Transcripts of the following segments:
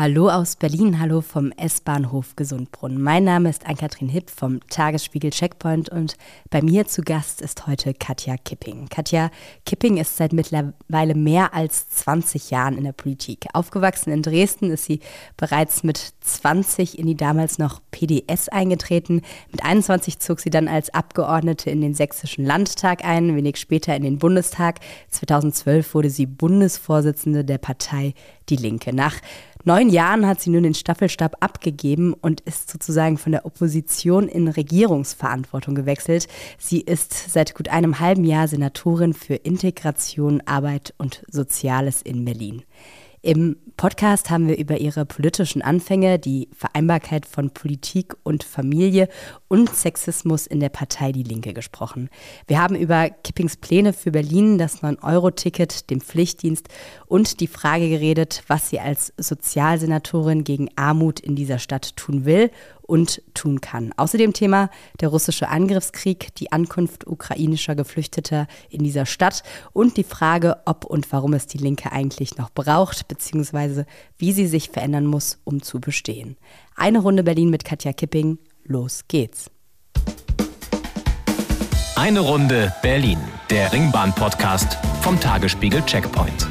Hallo aus Berlin, hallo vom S-Bahnhof Gesundbrunn. Mein Name ist Ann-Kathrin Hipp vom Tagesspiegel Checkpoint und bei mir zu Gast ist heute Katja Kipping. Katja Kipping ist seit mittlerweile mehr als 20 Jahren in der Politik. Aufgewachsen in Dresden ist sie bereits mit 20 in die damals noch PDS eingetreten. Mit 21 zog sie dann als Abgeordnete in den Sächsischen Landtag ein, wenig später in den Bundestag. 2012 wurde sie Bundesvorsitzende der Partei Die Linke. Nach neun Jahren hat sie nun den Staffelstab abgegeben und ist sozusagen von der Opposition in Regierungsverantwortung gewechselt. Sie ist seit gut einem halben Jahr Senatorin für Integration, Arbeit und Soziales in Berlin. Im Podcast haben wir über ihre politischen Anfänge, die Vereinbarkeit von Politik und Familie und Sexismus in der Partei Die Linke gesprochen. Wir haben über Kippings Pläne für Berlin, das 9-Euro-Ticket, den Pflichtdienst und die Frage geredet, was sie als Sozialsenatorin gegen Armut in dieser Stadt tun will und tun kann. Außerdem Thema der russische Angriffskrieg, die Ankunft ukrainischer Geflüchteter in dieser Stadt und die Frage, ob und warum es die Linke eigentlich noch braucht, beziehungsweise wie sie sich verändern muss, um zu bestehen. Eine Runde Berlin mit Katja Kipping. Los geht's. Eine Runde Berlin, der Ringbahn-Podcast vom Tagesspiegel Checkpoint.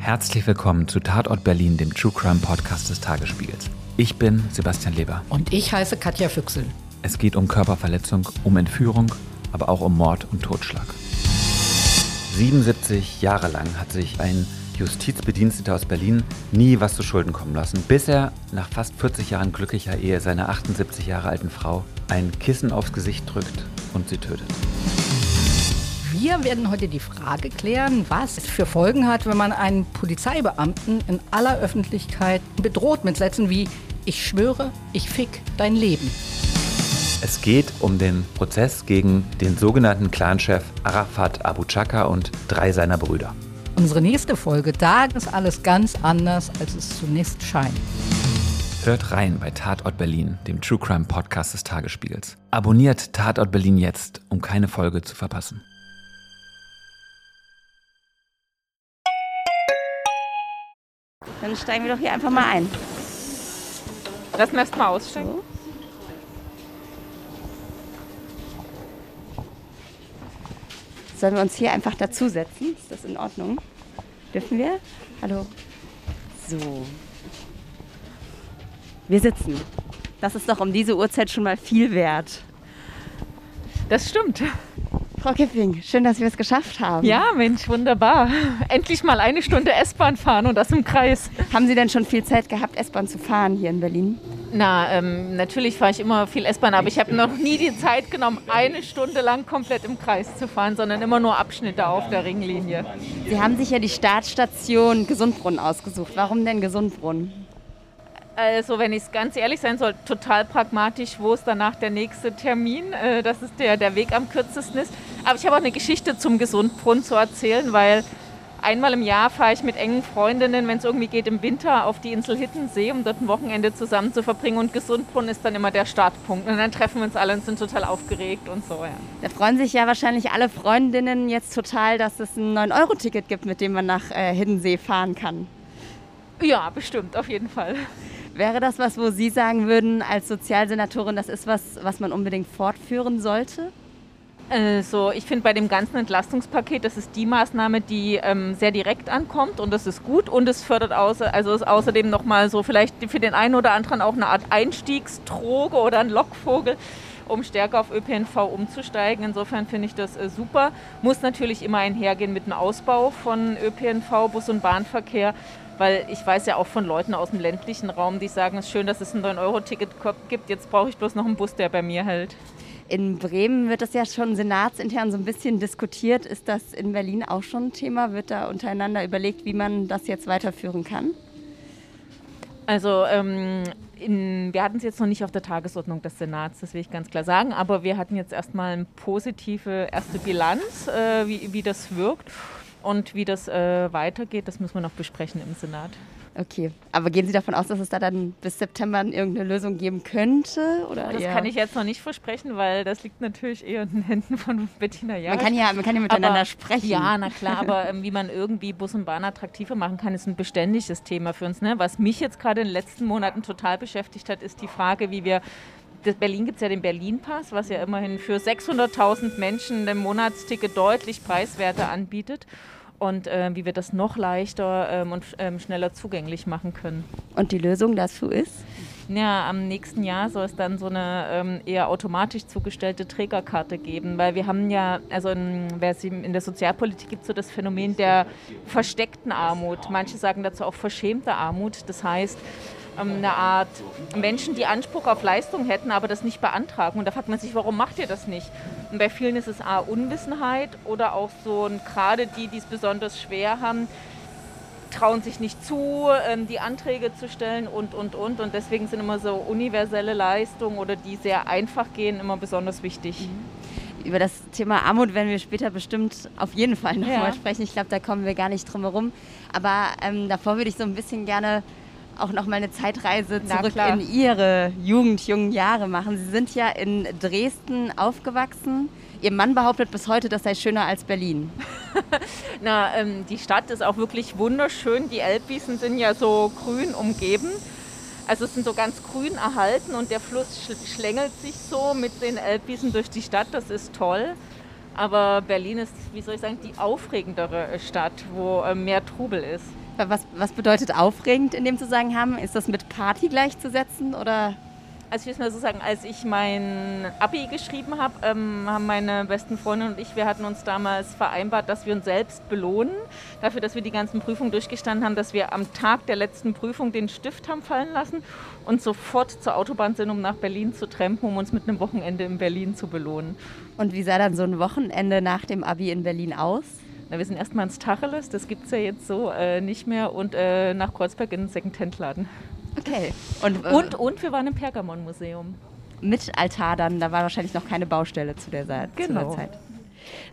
Herzlich willkommen zu Tatort Berlin, dem True Crime Podcast des Tagesspiegels. Ich bin Sebastian Leber. Und ich heiße Katja Füchsel. Es geht um Körperverletzung, um Entführung, aber auch um Mord und Totschlag. 77 Jahre lang hat sich ein Justizbediensteter aus Berlin nie was zu Schulden kommen lassen, bis er nach fast 40 Jahren glücklicher Ehe seiner 78 Jahre alten Frau ein Kissen aufs Gesicht drückt und sie tötet. Wir werden heute die Frage klären, was es für Folgen hat, wenn man einen Polizeibeamten in aller Öffentlichkeit bedroht mit Sätzen wie Ich schwöre, ich fick dein Leben. Es geht um den Prozess gegen den sogenannten Clanchef Arafat Abu Chaka und drei seiner Brüder. Unsere nächste Folge, da ist alles ganz anders, als es zunächst scheint. Hört rein bei Tatort Berlin, dem True Crime Podcast des Tagesspiegels. Abonniert Tatort Berlin jetzt, um keine Folge zu verpassen. Dann steigen wir doch hier einfach mal ein. Lassen wir erst mal aussteigen. So. Sollen wir uns hier einfach dazusetzen? Ist das in Ordnung? Dürfen wir? Hallo. So. Wir sitzen. Das ist doch um diese Uhrzeit schon mal viel wert. Das stimmt. Frau Kipping, schön, dass wir es geschafft haben. Ja, Mensch, wunderbar. Endlich mal eine Stunde S-Bahn fahren und das im Kreis. Haben Sie denn schon viel Zeit gehabt, S-Bahn zu fahren hier in Berlin? Na, ähm, natürlich fahre ich immer viel S-Bahn, aber ich habe noch nie die Zeit genommen, eine Stunde lang komplett im Kreis zu fahren, sondern immer nur Abschnitte auf der Ringlinie. Sie haben sich ja die Startstation Gesundbrunnen ausgesucht. Warum denn Gesundbrunnen? Also, wenn ich es ganz ehrlich sein soll, total pragmatisch, wo ist danach der nächste Termin, äh, dass es der, der Weg am kürzesten ist. Aber ich habe auch eine Geschichte zum Gesundbrunnen zu erzählen, weil einmal im Jahr fahre ich mit engen Freundinnen, wenn es irgendwie geht, im Winter auf die Insel Hittensee, um dort ein Wochenende zusammen zu verbringen. Und Gesundbrunnen ist dann immer der Startpunkt. Und dann treffen wir uns alle und sind total aufgeregt und so. Ja. Da freuen sich ja wahrscheinlich alle Freundinnen jetzt total, dass es ein 9-Euro-Ticket gibt, mit dem man nach äh, Hiddensee fahren kann. Ja, bestimmt, auf jeden Fall. Wäre das was, wo Sie sagen würden, als Sozialsenatorin, das ist was, was man unbedingt fortführen sollte? Also ich finde bei dem ganzen Entlastungspaket, das ist die Maßnahme, die ähm, sehr direkt ankommt und das ist gut und es fördert außer, also ist außerdem nochmal so vielleicht für den einen oder anderen auch eine Art Einstiegsdroge oder ein Lockvogel, um stärker auf ÖPNV umzusteigen. Insofern finde ich das äh, super. Muss natürlich immer einhergehen mit dem Ausbau von ÖPNV, Bus- und Bahnverkehr weil ich weiß ja auch von Leuten aus dem ländlichen Raum, die sagen, es ist schön, dass es ein 9-Euro-Ticket gibt, jetzt brauche ich bloß noch einen Bus, der bei mir hält. In Bremen wird das ja schon senatsintern so ein bisschen diskutiert. Ist das in Berlin auch schon ein Thema? Wird da untereinander überlegt, wie man das jetzt weiterführen kann? Also ähm, in, wir hatten es jetzt noch nicht auf der Tagesordnung des Senats, das will ich ganz klar sagen, aber wir hatten jetzt erstmal eine positive erste Bilanz, äh, wie, wie das wirkt. Und wie das äh, weitergeht, das müssen wir noch besprechen im Senat. Okay, aber gehen Sie davon aus, dass es da dann bis September irgendeine Lösung geben könnte? Oder das eher? kann ich jetzt noch nicht versprechen, weil das liegt natürlich eher in den Händen von Bettina Jarasch. Man kann ja, man kann ja miteinander aber, sprechen. Ja, na klar, aber ähm, wie man irgendwie Bus und Bahn attraktiver machen kann, ist ein beständiges Thema für uns. Ne? Was mich jetzt gerade in den letzten Monaten total beschäftigt hat, ist die Frage, wie wir in Berlin gibt es ja den Berlin-Pass, was ja immerhin für 600.000 Menschen ein Monatsticket deutlich preiswerter anbietet und äh, wie wir das noch leichter ähm, und ähm, schneller zugänglich machen können. Und die Lösung dazu ist? Ja, am nächsten Jahr soll es dann so eine ähm, eher automatisch zugestellte Trägerkarte geben, weil wir haben ja, also in, in der Sozialpolitik gibt es so das Phänomen der versteckten Armut. Manche sagen dazu auch verschämte Armut. Das heißt, eine Art Menschen, die Anspruch auf Leistung hätten, aber das nicht beantragen. Und da fragt man sich, warum macht ihr das nicht? Und bei vielen ist es A, Unwissenheit oder auch so, gerade die, die es besonders schwer haben, trauen sich nicht zu, ähm, die Anträge zu stellen und, und, und. Und deswegen sind immer so universelle Leistungen oder die sehr einfach gehen immer besonders wichtig. Mhm. Über das Thema Armut werden wir später bestimmt auf jeden Fall nochmal ja. sprechen. Ich glaube, da kommen wir gar nicht drum herum. Aber ähm, davor würde ich so ein bisschen gerne auch noch mal eine Zeitreise zurück in Ihre Jugend, jungen Jahre machen. Sie sind ja in Dresden aufgewachsen. Ihr Mann behauptet bis heute, das sei schöner als Berlin. Na, ähm, die Stadt ist auch wirklich wunderschön. Die Elbwiesen sind ja so grün umgeben. Also es sind so ganz grün erhalten und der Fluss schlängelt sich so mit den Elbwiesen durch die Stadt. Das ist toll. Aber Berlin ist, wie soll ich sagen, die aufregendere Stadt, wo äh, mehr Trubel ist. Was, was bedeutet aufregend in dem Zusammenhang? Ist das mit Party gleichzusetzen oder? Also ich will mal so sagen, als ich mein Abi geschrieben habe, ähm, haben meine besten Freunde und ich, wir hatten uns damals vereinbart, dass wir uns selbst belohnen, dafür, dass wir die ganzen Prüfungen durchgestanden haben, dass wir am Tag der letzten Prüfung den Stift haben fallen lassen und sofort zur Autobahn sind, um nach Berlin zu trampen, um uns mit einem Wochenende in Berlin zu belohnen. Und wie sah dann so ein Wochenende nach dem Abi in Berlin aus? Na, wir sind erstmal ins Tacheles, das gibt es ja jetzt so äh, nicht mehr, und äh, nach Kreuzberg in den Secondhand-Laden. Okay. Und, äh, und, und wir waren im Pergamon-Museum. Mit Altar dann, da war wahrscheinlich noch keine Baustelle zu der, Zeit. Genau. Zeit.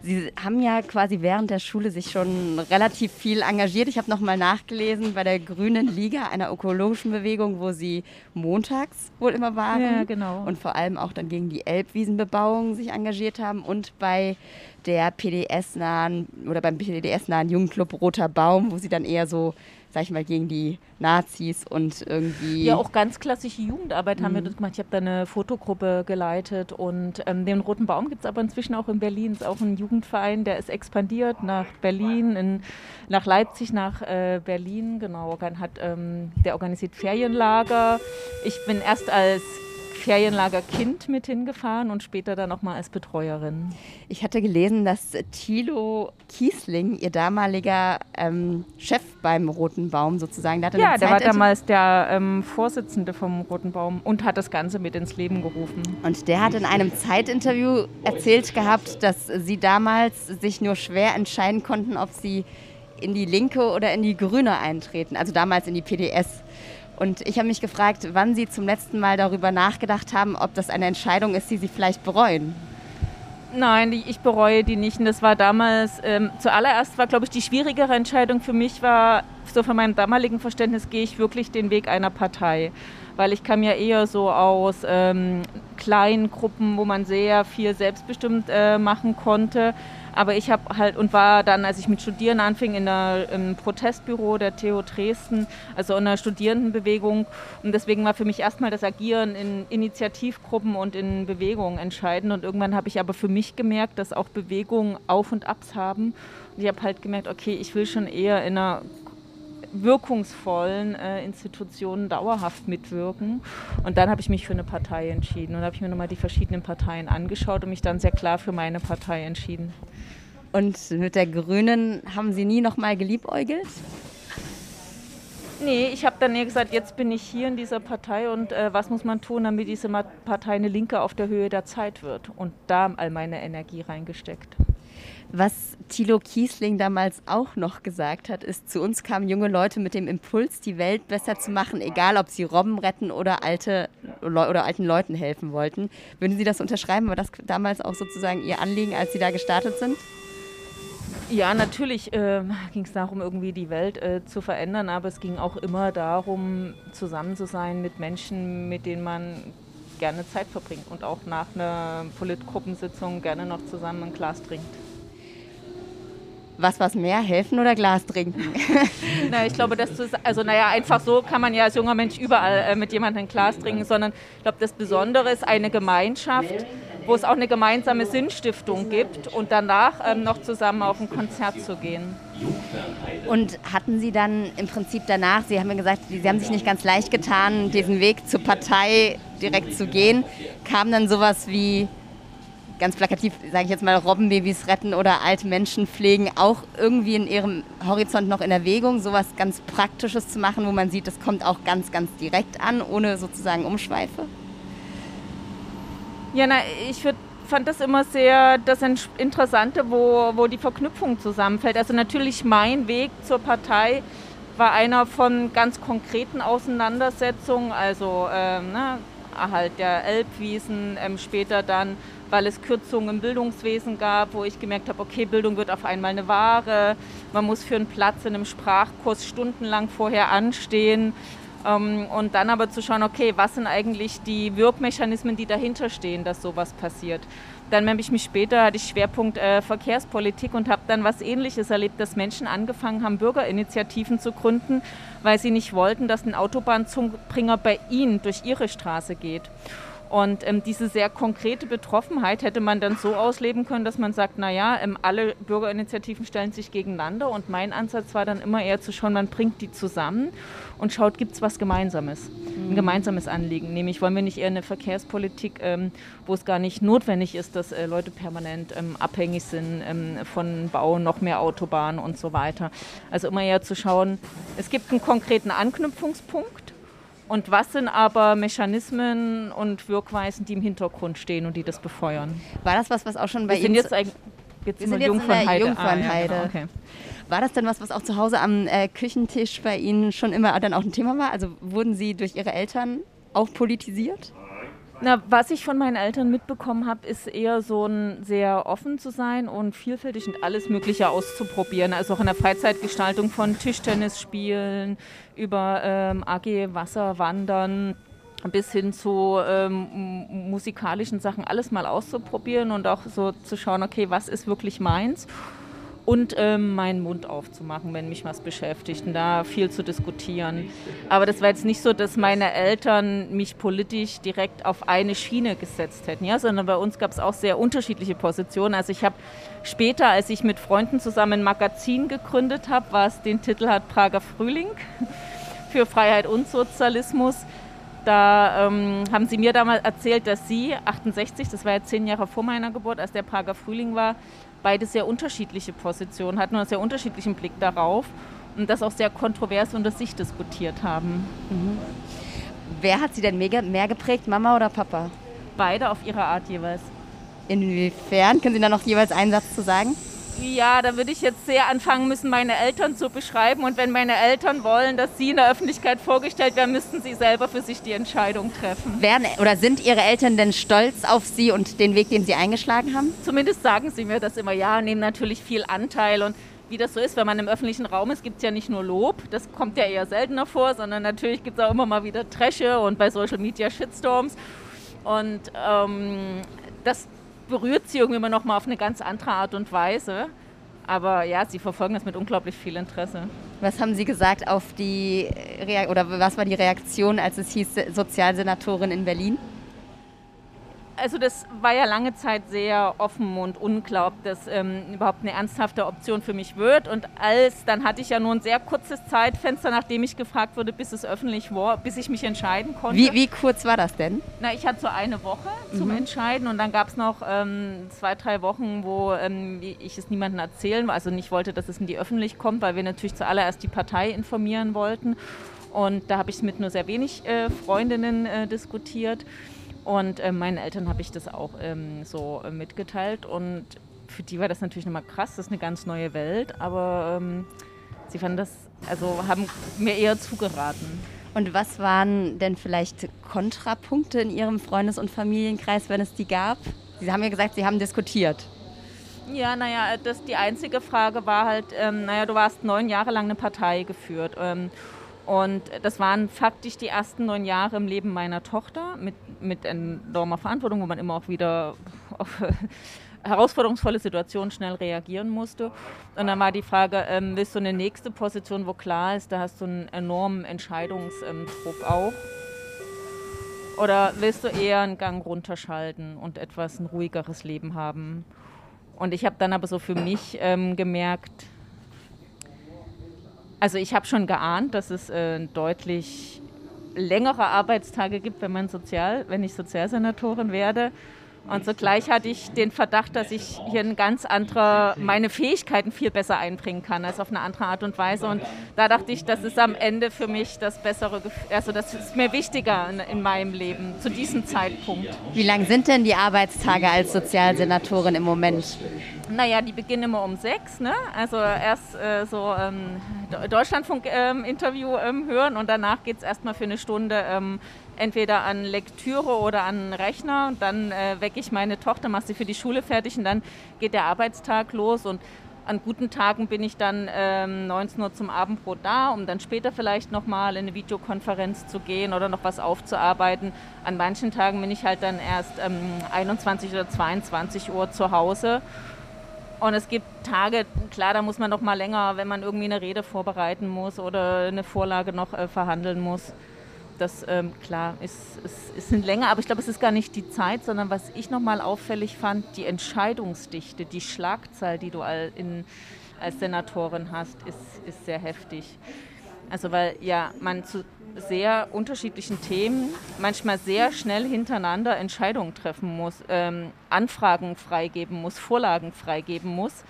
Sie haben ja quasi während der Schule sich schon relativ viel engagiert. Ich habe noch mal nachgelesen bei der Grünen Liga, einer ökologischen Bewegung, wo Sie montags wohl immer waren. Ja, genau. Und vor allem auch dann gegen die Elbwiesenbebauung sich engagiert haben und bei der PDS-nahen oder beim PDS-nahen Jugendclub Roter Baum, wo Sie dann eher so sag ich mal, gegen die Nazis und irgendwie. Ja, auch ganz klassische Jugendarbeit mhm. haben wir mhm. das gemacht. Ich habe da eine Fotogruppe geleitet und ähm, den Roten Baum gibt es aber inzwischen auch in Berlin. Es ist auch ein Jugendverein, der ist expandiert nach Berlin, in, nach Leipzig, nach äh, Berlin. Genau, hat, ähm, der organisiert Ferienlager. Ich bin erst als Ferienlager Kind mit hingefahren und später dann nochmal als Betreuerin. Ich hatte gelesen, dass Thilo Kiesling, ihr damaliger ähm, Chef beim Roten Baum sozusagen, der Ja, der war damals der ähm, Vorsitzende vom Roten Baum und hat das Ganze mit ins Leben gerufen. Und der hat in einem Zeitinterview erzählt gehabt, dass sie damals sich nur schwer entscheiden konnten, ob sie in die Linke oder in die Grüne eintreten, also damals in die PDS. Und ich habe mich gefragt, wann Sie zum letzten Mal darüber nachgedacht haben, ob das eine Entscheidung ist, die Sie vielleicht bereuen. Nein, ich bereue die nicht. Und das war damals, ähm, zuallererst war, glaube ich, die schwierigere Entscheidung für mich war, so von meinem damaligen Verständnis gehe ich wirklich den Weg einer Partei. Weil ich kam ja eher so aus ähm, kleinen Gruppen, wo man sehr viel selbstbestimmt äh, machen konnte. Aber ich habe halt und war dann, als ich mit Studieren anfing, in der, im Protestbüro der TU Dresden, also in der Studierendenbewegung. Und deswegen war für mich erstmal das Agieren in Initiativgruppen und in Bewegungen entscheidend. Und irgendwann habe ich aber für mich gemerkt, dass auch Bewegungen Auf und Abs haben. Und ich habe halt gemerkt, okay, ich will schon eher in einer wirkungsvollen äh, Institutionen dauerhaft mitwirken. Und dann habe ich mich für eine Partei entschieden und habe ich mir nochmal die verschiedenen Parteien angeschaut und mich dann sehr klar für meine Partei entschieden. Und mit der Grünen haben Sie nie nochmal geliebäugelt? Nee, ich habe dann eher gesagt, jetzt bin ich hier in dieser Partei und äh, was muss man tun, damit diese Partei eine Linke auf der Höhe der Zeit wird? Und da all meine Energie reingesteckt. Was Thilo Kiesling damals auch noch gesagt hat, ist, zu uns kamen junge Leute mit dem Impuls, die Welt besser zu machen, egal ob sie Robben retten oder, alte, oder alten Leuten helfen wollten. Würden Sie das unterschreiben? War das damals auch sozusagen Ihr Anliegen, als Sie da gestartet sind? Ja, natürlich äh, ging es darum, irgendwie die Welt äh, zu verändern, aber es ging auch immer darum, zusammen zu sein mit Menschen, mit denen man gerne Zeit verbringt und auch nach einer Politgruppensitzung gerne noch zusammen ein Glas trinkt. Was was mehr, helfen oder Glas trinken? Na, ich glaube, dass das, also naja, einfach so kann man ja als junger Mensch überall äh, mit jemandem ein Glas trinken, sondern ich glaube, das Besondere ist eine Gemeinschaft, wo es auch eine gemeinsame Sinnstiftung gibt und danach ähm, noch zusammen auf ein Konzert zu gehen. Und hatten Sie dann im Prinzip danach, Sie haben ja gesagt, Sie haben sich nicht ganz leicht getan, diesen Weg zur Partei direkt zu gehen, kam dann sowas wie ganz plakativ, sage ich jetzt mal, Robbenbabys retten oder alte Menschen pflegen, auch irgendwie in ihrem Horizont noch in Erwägung, sowas ganz Praktisches zu machen, wo man sieht, das kommt auch ganz, ganz direkt an, ohne sozusagen Umschweife? Ja, na, ich würd, fand das immer sehr das Interessante, wo, wo die Verknüpfung zusammenfällt. Also natürlich mein Weg zur Partei war einer von ganz konkreten Auseinandersetzungen, also ähm, ne, Erhalt der Elbwiesen, ähm, später dann weil es Kürzungen im Bildungswesen gab, wo ich gemerkt habe, okay, Bildung wird auf einmal eine Ware, man muss für einen Platz in einem Sprachkurs stundenlang vorher anstehen. Ähm, und dann aber zu schauen, okay, was sind eigentlich die Wirkmechanismen, die dahinter stehen, dass sowas passiert. Dann habe ich mich später, hatte ich Schwerpunkt äh, Verkehrspolitik und habe dann was Ähnliches erlebt, dass Menschen angefangen haben, Bürgerinitiativen zu gründen, weil sie nicht wollten, dass ein Autobahnzubringer bei ihnen durch ihre Straße geht. Und ähm, diese sehr konkrete Betroffenheit hätte man dann so ausleben können, dass man sagt, naja, ähm, alle Bürgerinitiativen stellen sich gegeneinander. Und mein Ansatz war dann immer eher zu schauen, man bringt die zusammen und schaut, gibt es was Gemeinsames, ein mhm. gemeinsames Anliegen. Nämlich wollen wir nicht eher eine Verkehrspolitik, ähm, wo es gar nicht notwendig ist, dass äh, Leute permanent ähm, abhängig sind ähm, von Bau, noch mehr Autobahnen und so weiter. Also immer eher zu schauen, es gibt einen konkreten Anknüpfungspunkt und was sind aber Mechanismen und Wirkweisen, die im Hintergrund stehen und die das befeuern? War das was, was auch schon bei wir Ihnen... Sind jetzt jetzt wir sind jetzt Jungfernheide. Jungfernheide. Ah, ja, genau. okay. War das denn was, was auch zu Hause am äh, Küchentisch bei Ihnen schon immer dann auch ein Thema war? Also wurden Sie durch Ihre Eltern auch politisiert? Na, was ich von meinen Eltern mitbekommen habe, ist eher so ein sehr offen zu sein und vielfältig und alles Mögliche auszuprobieren. Also auch in der Freizeitgestaltung von Tischtennis spielen, über ähm, AG Wasser wandern bis hin zu ähm, musikalischen Sachen alles mal auszuprobieren und auch so zu schauen, okay, was ist wirklich meins und ähm, meinen Mund aufzumachen, wenn mich was beschäftigt und da viel zu diskutieren. Aber das war jetzt nicht so, dass meine Eltern mich politisch direkt auf eine Schiene gesetzt hätten, ja, sondern bei uns gab es auch sehr unterschiedliche Positionen. Also ich habe später, als ich mit Freunden zusammen ein Magazin gegründet habe, was den Titel hat Prager Frühling für Freiheit und Sozialismus, da ähm, haben sie mir damals erzählt, dass sie 68, das war ja zehn Jahre vor meiner Geburt, als der Prager Frühling war, beide sehr unterschiedliche Positionen hatten und einen sehr unterschiedlichen Blick darauf und das auch sehr kontrovers unter sich diskutiert haben. Mhm. Wer hat Sie denn mehr, mehr geprägt, Mama oder Papa? Beide auf ihre Art jeweils. Inwiefern? Können Sie da noch jeweils einen Satz zu sagen? Ja, da würde ich jetzt sehr anfangen müssen, meine Eltern zu beschreiben. Und wenn meine Eltern wollen, dass sie in der Öffentlichkeit vorgestellt werden, müssten sie selber für sich die Entscheidung treffen. Werden oder sind Ihre Eltern denn stolz auf Sie und den Weg, den Sie eingeschlagen haben? Zumindest sagen sie mir das immer. Ja, nehmen natürlich viel Anteil und wie das so ist, wenn man im öffentlichen Raum ist, gibt es ja nicht nur Lob, das kommt ja eher seltener vor, sondern natürlich gibt es auch immer mal wieder Tresche und bei Social Media Shitstorms. Und ähm, das berührt sie irgendwie immer noch mal auf eine ganz andere Art und Weise. Aber ja, sie verfolgen das mit unglaublich viel Interesse. Was haben Sie gesagt auf die oder was war die Reaktion, als es hieß Sozialsenatorin in Berlin? Also das war ja lange Zeit sehr offen und unklar, ob das ähm, überhaupt eine ernsthafte Option für mich wird. Und als, dann hatte ich ja nur ein sehr kurzes Zeitfenster, nachdem ich gefragt wurde, bis es öffentlich war, bis ich mich entscheiden konnte. Wie, wie kurz war das denn? Na, ich hatte so eine Woche zum mhm. Entscheiden und dann gab es noch ähm, zwei, drei Wochen, wo ähm, ich es niemandem erzählen, also nicht wollte, dass es in die Öffentlichkeit kommt, weil wir natürlich zuallererst die Partei informieren wollten. Und da habe ich es mit nur sehr wenig äh, Freundinnen äh, diskutiert. Und äh, meinen Eltern habe ich das auch ähm, so äh, mitgeteilt. Und für die war das natürlich nochmal krass, das ist eine ganz neue Welt. Aber ähm, sie fanden das, also haben mir eher zugeraten. Und was waren denn vielleicht Kontrapunkte in Ihrem Freundes- und Familienkreis, wenn es die gab? Sie haben ja gesagt, Sie haben diskutiert. Ja, naja, das, die einzige Frage war halt, ähm, naja, du warst neun Jahre lang eine Partei geführt. Ähm, und das waren faktisch die ersten neun Jahre im Leben meiner Tochter mit, mit enormer Verantwortung, wo man immer auch wieder auf herausforderungsvolle Situationen schnell reagieren musste. Und dann war die Frage, ähm, willst du eine nächste Position, wo klar ist, da hast du einen enormen Entscheidungsdruck auch? Oder willst du eher einen Gang runterschalten und etwas ein ruhigeres Leben haben? Und ich habe dann aber so für mich ähm, gemerkt, also ich habe schon geahnt, dass es äh, deutlich längere Arbeitstage gibt, wenn man sozial, wenn ich Sozialsenatorin werde. Und zugleich hatte ich den Verdacht, dass ich hier ein ganz andere, meine Fähigkeiten viel besser einbringen kann, als auf eine andere Art und Weise. Und da dachte ich, das ist am Ende für mich das bessere, also das ist mir wichtiger in, in meinem Leben zu diesem Zeitpunkt. Wie lang sind denn die Arbeitstage als Sozialsenatorin im Moment? Naja, die beginnen immer um sechs, ne? Also erst äh, so ähm, Deutschlandfunk-Interview ähm, ähm, hören und danach geht es erstmal für eine Stunde ähm, entweder an Lektüre oder an Rechner und dann äh, wecke ich meine Tochter, mache sie für die Schule fertig und dann geht der Arbeitstag los und an guten Tagen bin ich dann ähm, 19 Uhr zum Abendbrot da, um dann später vielleicht nochmal in eine Videokonferenz zu gehen oder noch was aufzuarbeiten. An manchen Tagen bin ich halt dann erst ähm, 21 oder 22 Uhr zu Hause. Und es gibt Tage, klar, da muss man noch mal länger, wenn man irgendwie eine Rede vorbereiten muss oder eine Vorlage noch äh, verhandeln muss das ähm, klar ist, ist, ist sind länger, aber ich glaube, es ist gar nicht die Zeit, sondern was ich nochmal auffällig fand, die Entscheidungsdichte, die Schlagzahl, die du in, als Senatorin hast, ist, ist sehr heftig. Also weil ja man zu sehr unterschiedlichen Themen manchmal sehr schnell hintereinander Entscheidungen treffen muss, ähm, Anfragen freigeben muss, Vorlagen freigeben muss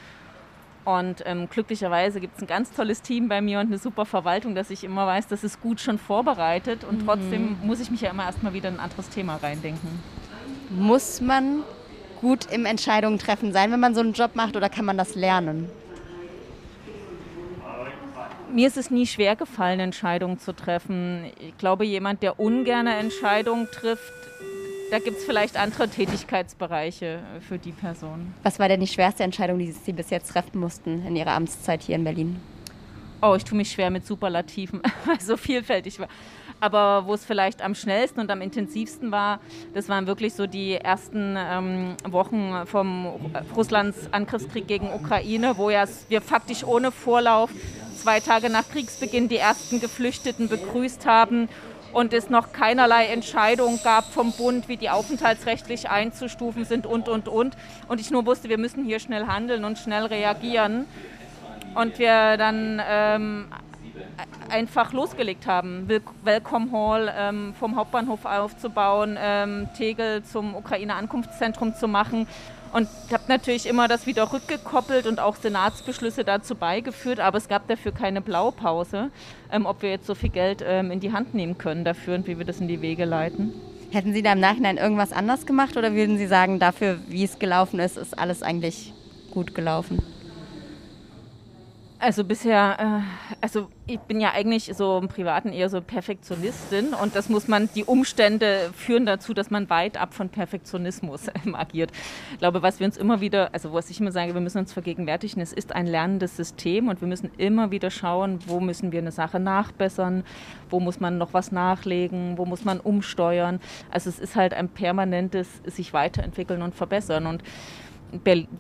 und ähm, glücklicherweise gibt es ein ganz tolles Team bei mir und eine super Verwaltung, dass ich immer weiß, das ist gut schon vorbereitet. Und mhm. trotzdem muss ich mich ja immer erstmal wieder in ein anderes Thema reindenken. Muss man gut im Entscheidungen treffen sein, wenn man so einen Job macht, oder kann man das lernen? Mir ist es nie schwer gefallen, Entscheidungen zu treffen. Ich glaube, jemand, der ungerne Entscheidungen trifft, da gibt es vielleicht andere Tätigkeitsbereiche für die Person. Was war denn die schwerste Entscheidung, die Sie bis jetzt treffen mussten in Ihrer Amtszeit hier in Berlin? Oh, ich tue mich schwer mit Superlativen, weil so vielfältig war. Aber wo es vielleicht am schnellsten und am intensivsten war, das waren wirklich so die ersten ähm, Wochen vom Russlands Angriffskrieg gegen Ukraine, wo ja wir faktisch ohne Vorlauf zwei Tage nach Kriegsbeginn die ersten Geflüchteten begrüßt haben und es noch keinerlei Entscheidung gab vom Bund, wie die aufenthaltsrechtlich einzustufen sind und, und, und. Und ich nur wusste, wir müssen hier schnell handeln und schnell reagieren. Und wir dann ähm, einfach losgelegt haben, Welcome Hall ähm, vom Hauptbahnhof aufzubauen, ähm, Tegel zum Ukraine-Ankunftszentrum zu machen und ich habe natürlich immer das wieder rückgekoppelt und auch Senatsbeschlüsse dazu beigeführt, aber es gab dafür keine Blaupause, ähm, ob wir jetzt so viel Geld ähm, in die Hand nehmen können dafür und wie wir das in die Wege leiten. Hätten Sie da im Nachhinein irgendwas anders gemacht oder würden Sie sagen, dafür, wie es gelaufen ist, ist alles eigentlich gut gelaufen? Also bisher, äh, also ich bin ja eigentlich so im Privaten eher so Perfektionistin und das muss man, die Umstände führen dazu, dass man weit ab von Perfektionismus ähm, agiert. Ich glaube, was wir uns immer wieder, also was ich immer sage, wir müssen uns vergegenwärtigen, es ist ein lernendes System und wir müssen immer wieder schauen, wo müssen wir eine Sache nachbessern, wo muss man noch was nachlegen, wo muss man umsteuern. Also es ist halt ein permanentes sich weiterentwickeln und verbessern und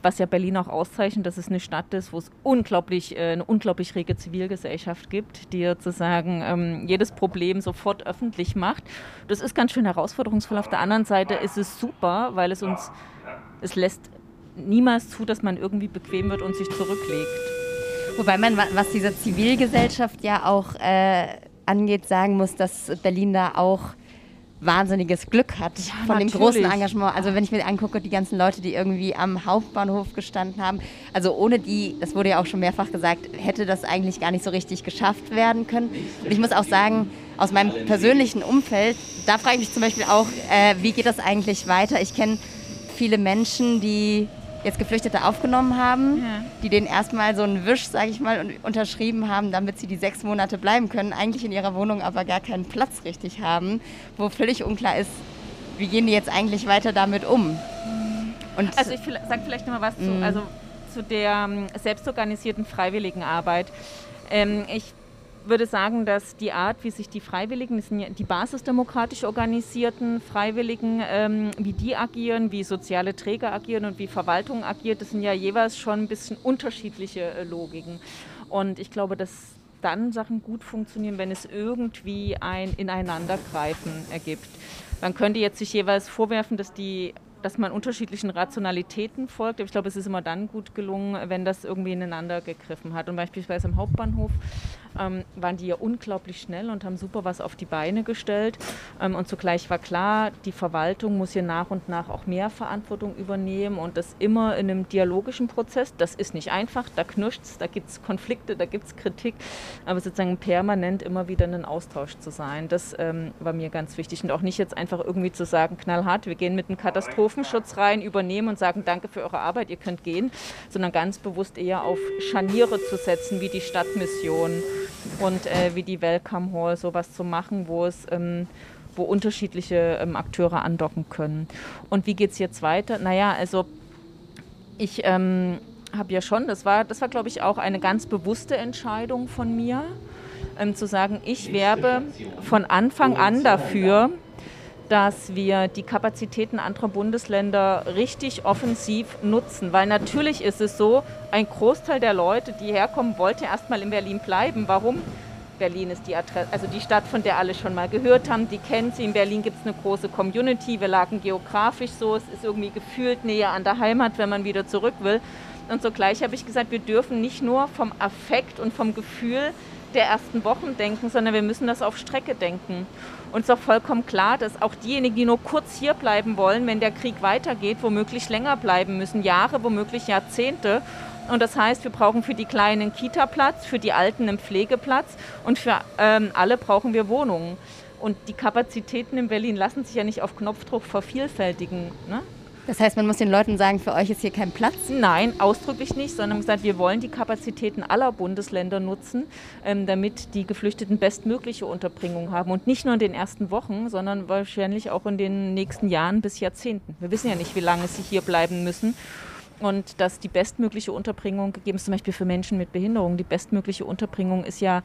was ja Berlin auch auszeichnet, dass es eine Stadt ist, wo es unglaublich, äh, eine unglaublich rege Zivilgesellschaft gibt, die sozusagen ähm, jedes Problem sofort öffentlich macht. Das ist ganz schön herausforderungsvoll. Auf der anderen Seite ist es super, weil es uns, es lässt niemals zu, dass man irgendwie bequem wird und sich zurücklegt. Wobei man, was diese Zivilgesellschaft ja auch äh, angeht, sagen muss, dass Berlin da auch wahnsinniges Glück hat ja, von natürlich. dem großen Engagement. Also wenn ich mir angucke, die ganzen Leute, die irgendwie am Hauptbahnhof gestanden haben, also ohne die, das wurde ja auch schon mehrfach gesagt, hätte das eigentlich gar nicht so richtig geschafft werden können. Und ich muss auch sagen, aus meinem persönlichen Umfeld, da frage ich mich zum Beispiel auch, äh, wie geht das eigentlich weiter? Ich kenne viele Menschen, die jetzt Geflüchtete aufgenommen haben, ja. die denen erstmal so einen Wisch, sage ich mal, unterschrieben haben, damit sie die sechs Monate bleiben können, eigentlich in ihrer Wohnung aber gar keinen Platz richtig haben, wo völlig unklar ist, wie gehen die jetzt eigentlich weiter damit um? Und also ich sage vielleicht noch mal was zu, mhm. also zu der ähm, selbstorganisierten Freiwilligenarbeit. Ähm, ich würde sagen, dass die Art, wie sich die Freiwilligen, das sind ja die basisdemokratisch organisierten Freiwilligen, ähm, wie die agieren, wie soziale Träger agieren und wie Verwaltung agiert, das sind ja jeweils schon ein bisschen unterschiedliche äh, Logiken. Und ich glaube, dass dann Sachen gut funktionieren, wenn es irgendwie ein Ineinandergreifen ergibt. Man könnte jetzt sich jeweils vorwerfen, dass die dass man unterschiedlichen Rationalitäten folgt. Ich glaube, es ist immer dann gut gelungen, wenn das irgendwie ineinander gegriffen hat. Und beispielsweise am Hauptbahnhof ähm, waren die ja unglaublich schnell und haben super was auf die Beine gestellt. Ähm, und zugleich war klar, die Verwaltung muss hier nach und nach auch mehr Verantwortung übernehmen und das immer in einem dialogischen Prozess. Das ist nicht einfach, da knirscht es, da gibt es Konflikte, da gibt es Kritik, aber sozusagen permanent immer wieder in einen Austausch zu sein, das ähm, war mir ganz wichtig. Und auch nicht jetzt einfach irgendwie zu sagen, knallhart, wir gehen mit einem Katastrophenschutz rein, übernehmen und sagen, danke für eure Arbeit, ihr könnt gehen, sondern ganz bewusst eher auf Scharniere zu setzen, wie die Stadtmission und äh, wie die Welcome Hall sowas zu machen, wo es ähm, wo unterschiedliche ähm, Akteure andocken können. Und wie geht es jetzt weiter? Naja, also ich ähm, habe ja schon, das war, das war glaube ich auch eine ganz bewusste Entscheidung von mir, ähm, zu sagen, ich werbe von Anfang an dafür, dass wir die Kapazitäten anderer Bundesländer richtig offensiv nutzen. Weil natürlich ist es so, ein Großteil der Leute, die herkommen, wollte erstmal in Berlin bleiben. Warum? Berlin ist die Adresse, also die Stadt, von der alle schon mal gehört haben, die kennen sie. In Berlin gibt es eine große Community. Wir lagen geografisch so, es ist irgendwie gefühlt näher an der Heimat, wenn man wieder zurück will. Und sogleich habe ich gesagt, wir dürfen nicht nur vom Affekt und vom Gefühl der ersten Wochen denken, sondern wir müssen das auf Strecke denken. Und es ist auch vollkommen klar, dass auch diejenigen, die nur kurz hier bleiben wollen, wenn der Krieg weitergeht, womöglich länger bleiben müssen, Jahre, womöglich Jahrzehnte. Und das heißt, wir brauchen für die Kleinen Kita-Platz, für die Alten einen Pflegeplatz und für ähm, alle brauchen wir Wohnungen. Und die Kapazitäten in Berlin lassen sich ja nicht auf Knopfdruck vervielfältigen. Ne? Das heißt, man muss den Leuten sagen, für euch ist hier kein Platz? Nein, ausdrücklich nicht, sondern gesagt, wir wollen die Kapazitäten aller Bundesländer nutzen, ähm, damit die Geflüchteten bestmögliche Unterbringung haben. Und nicht nur in den ersten Wochen, sondern wahrscheinlich auch in den nächsten Jahren bis Jahrzehnten. Wir wissen ja nicht, wie lange sie hier bleiben müssen und dass die bestmögliche Unterbringung gegeben ist, zum Beispiel für Menschen mit Behinderung. Die bestmögliche Unterbringung ist ja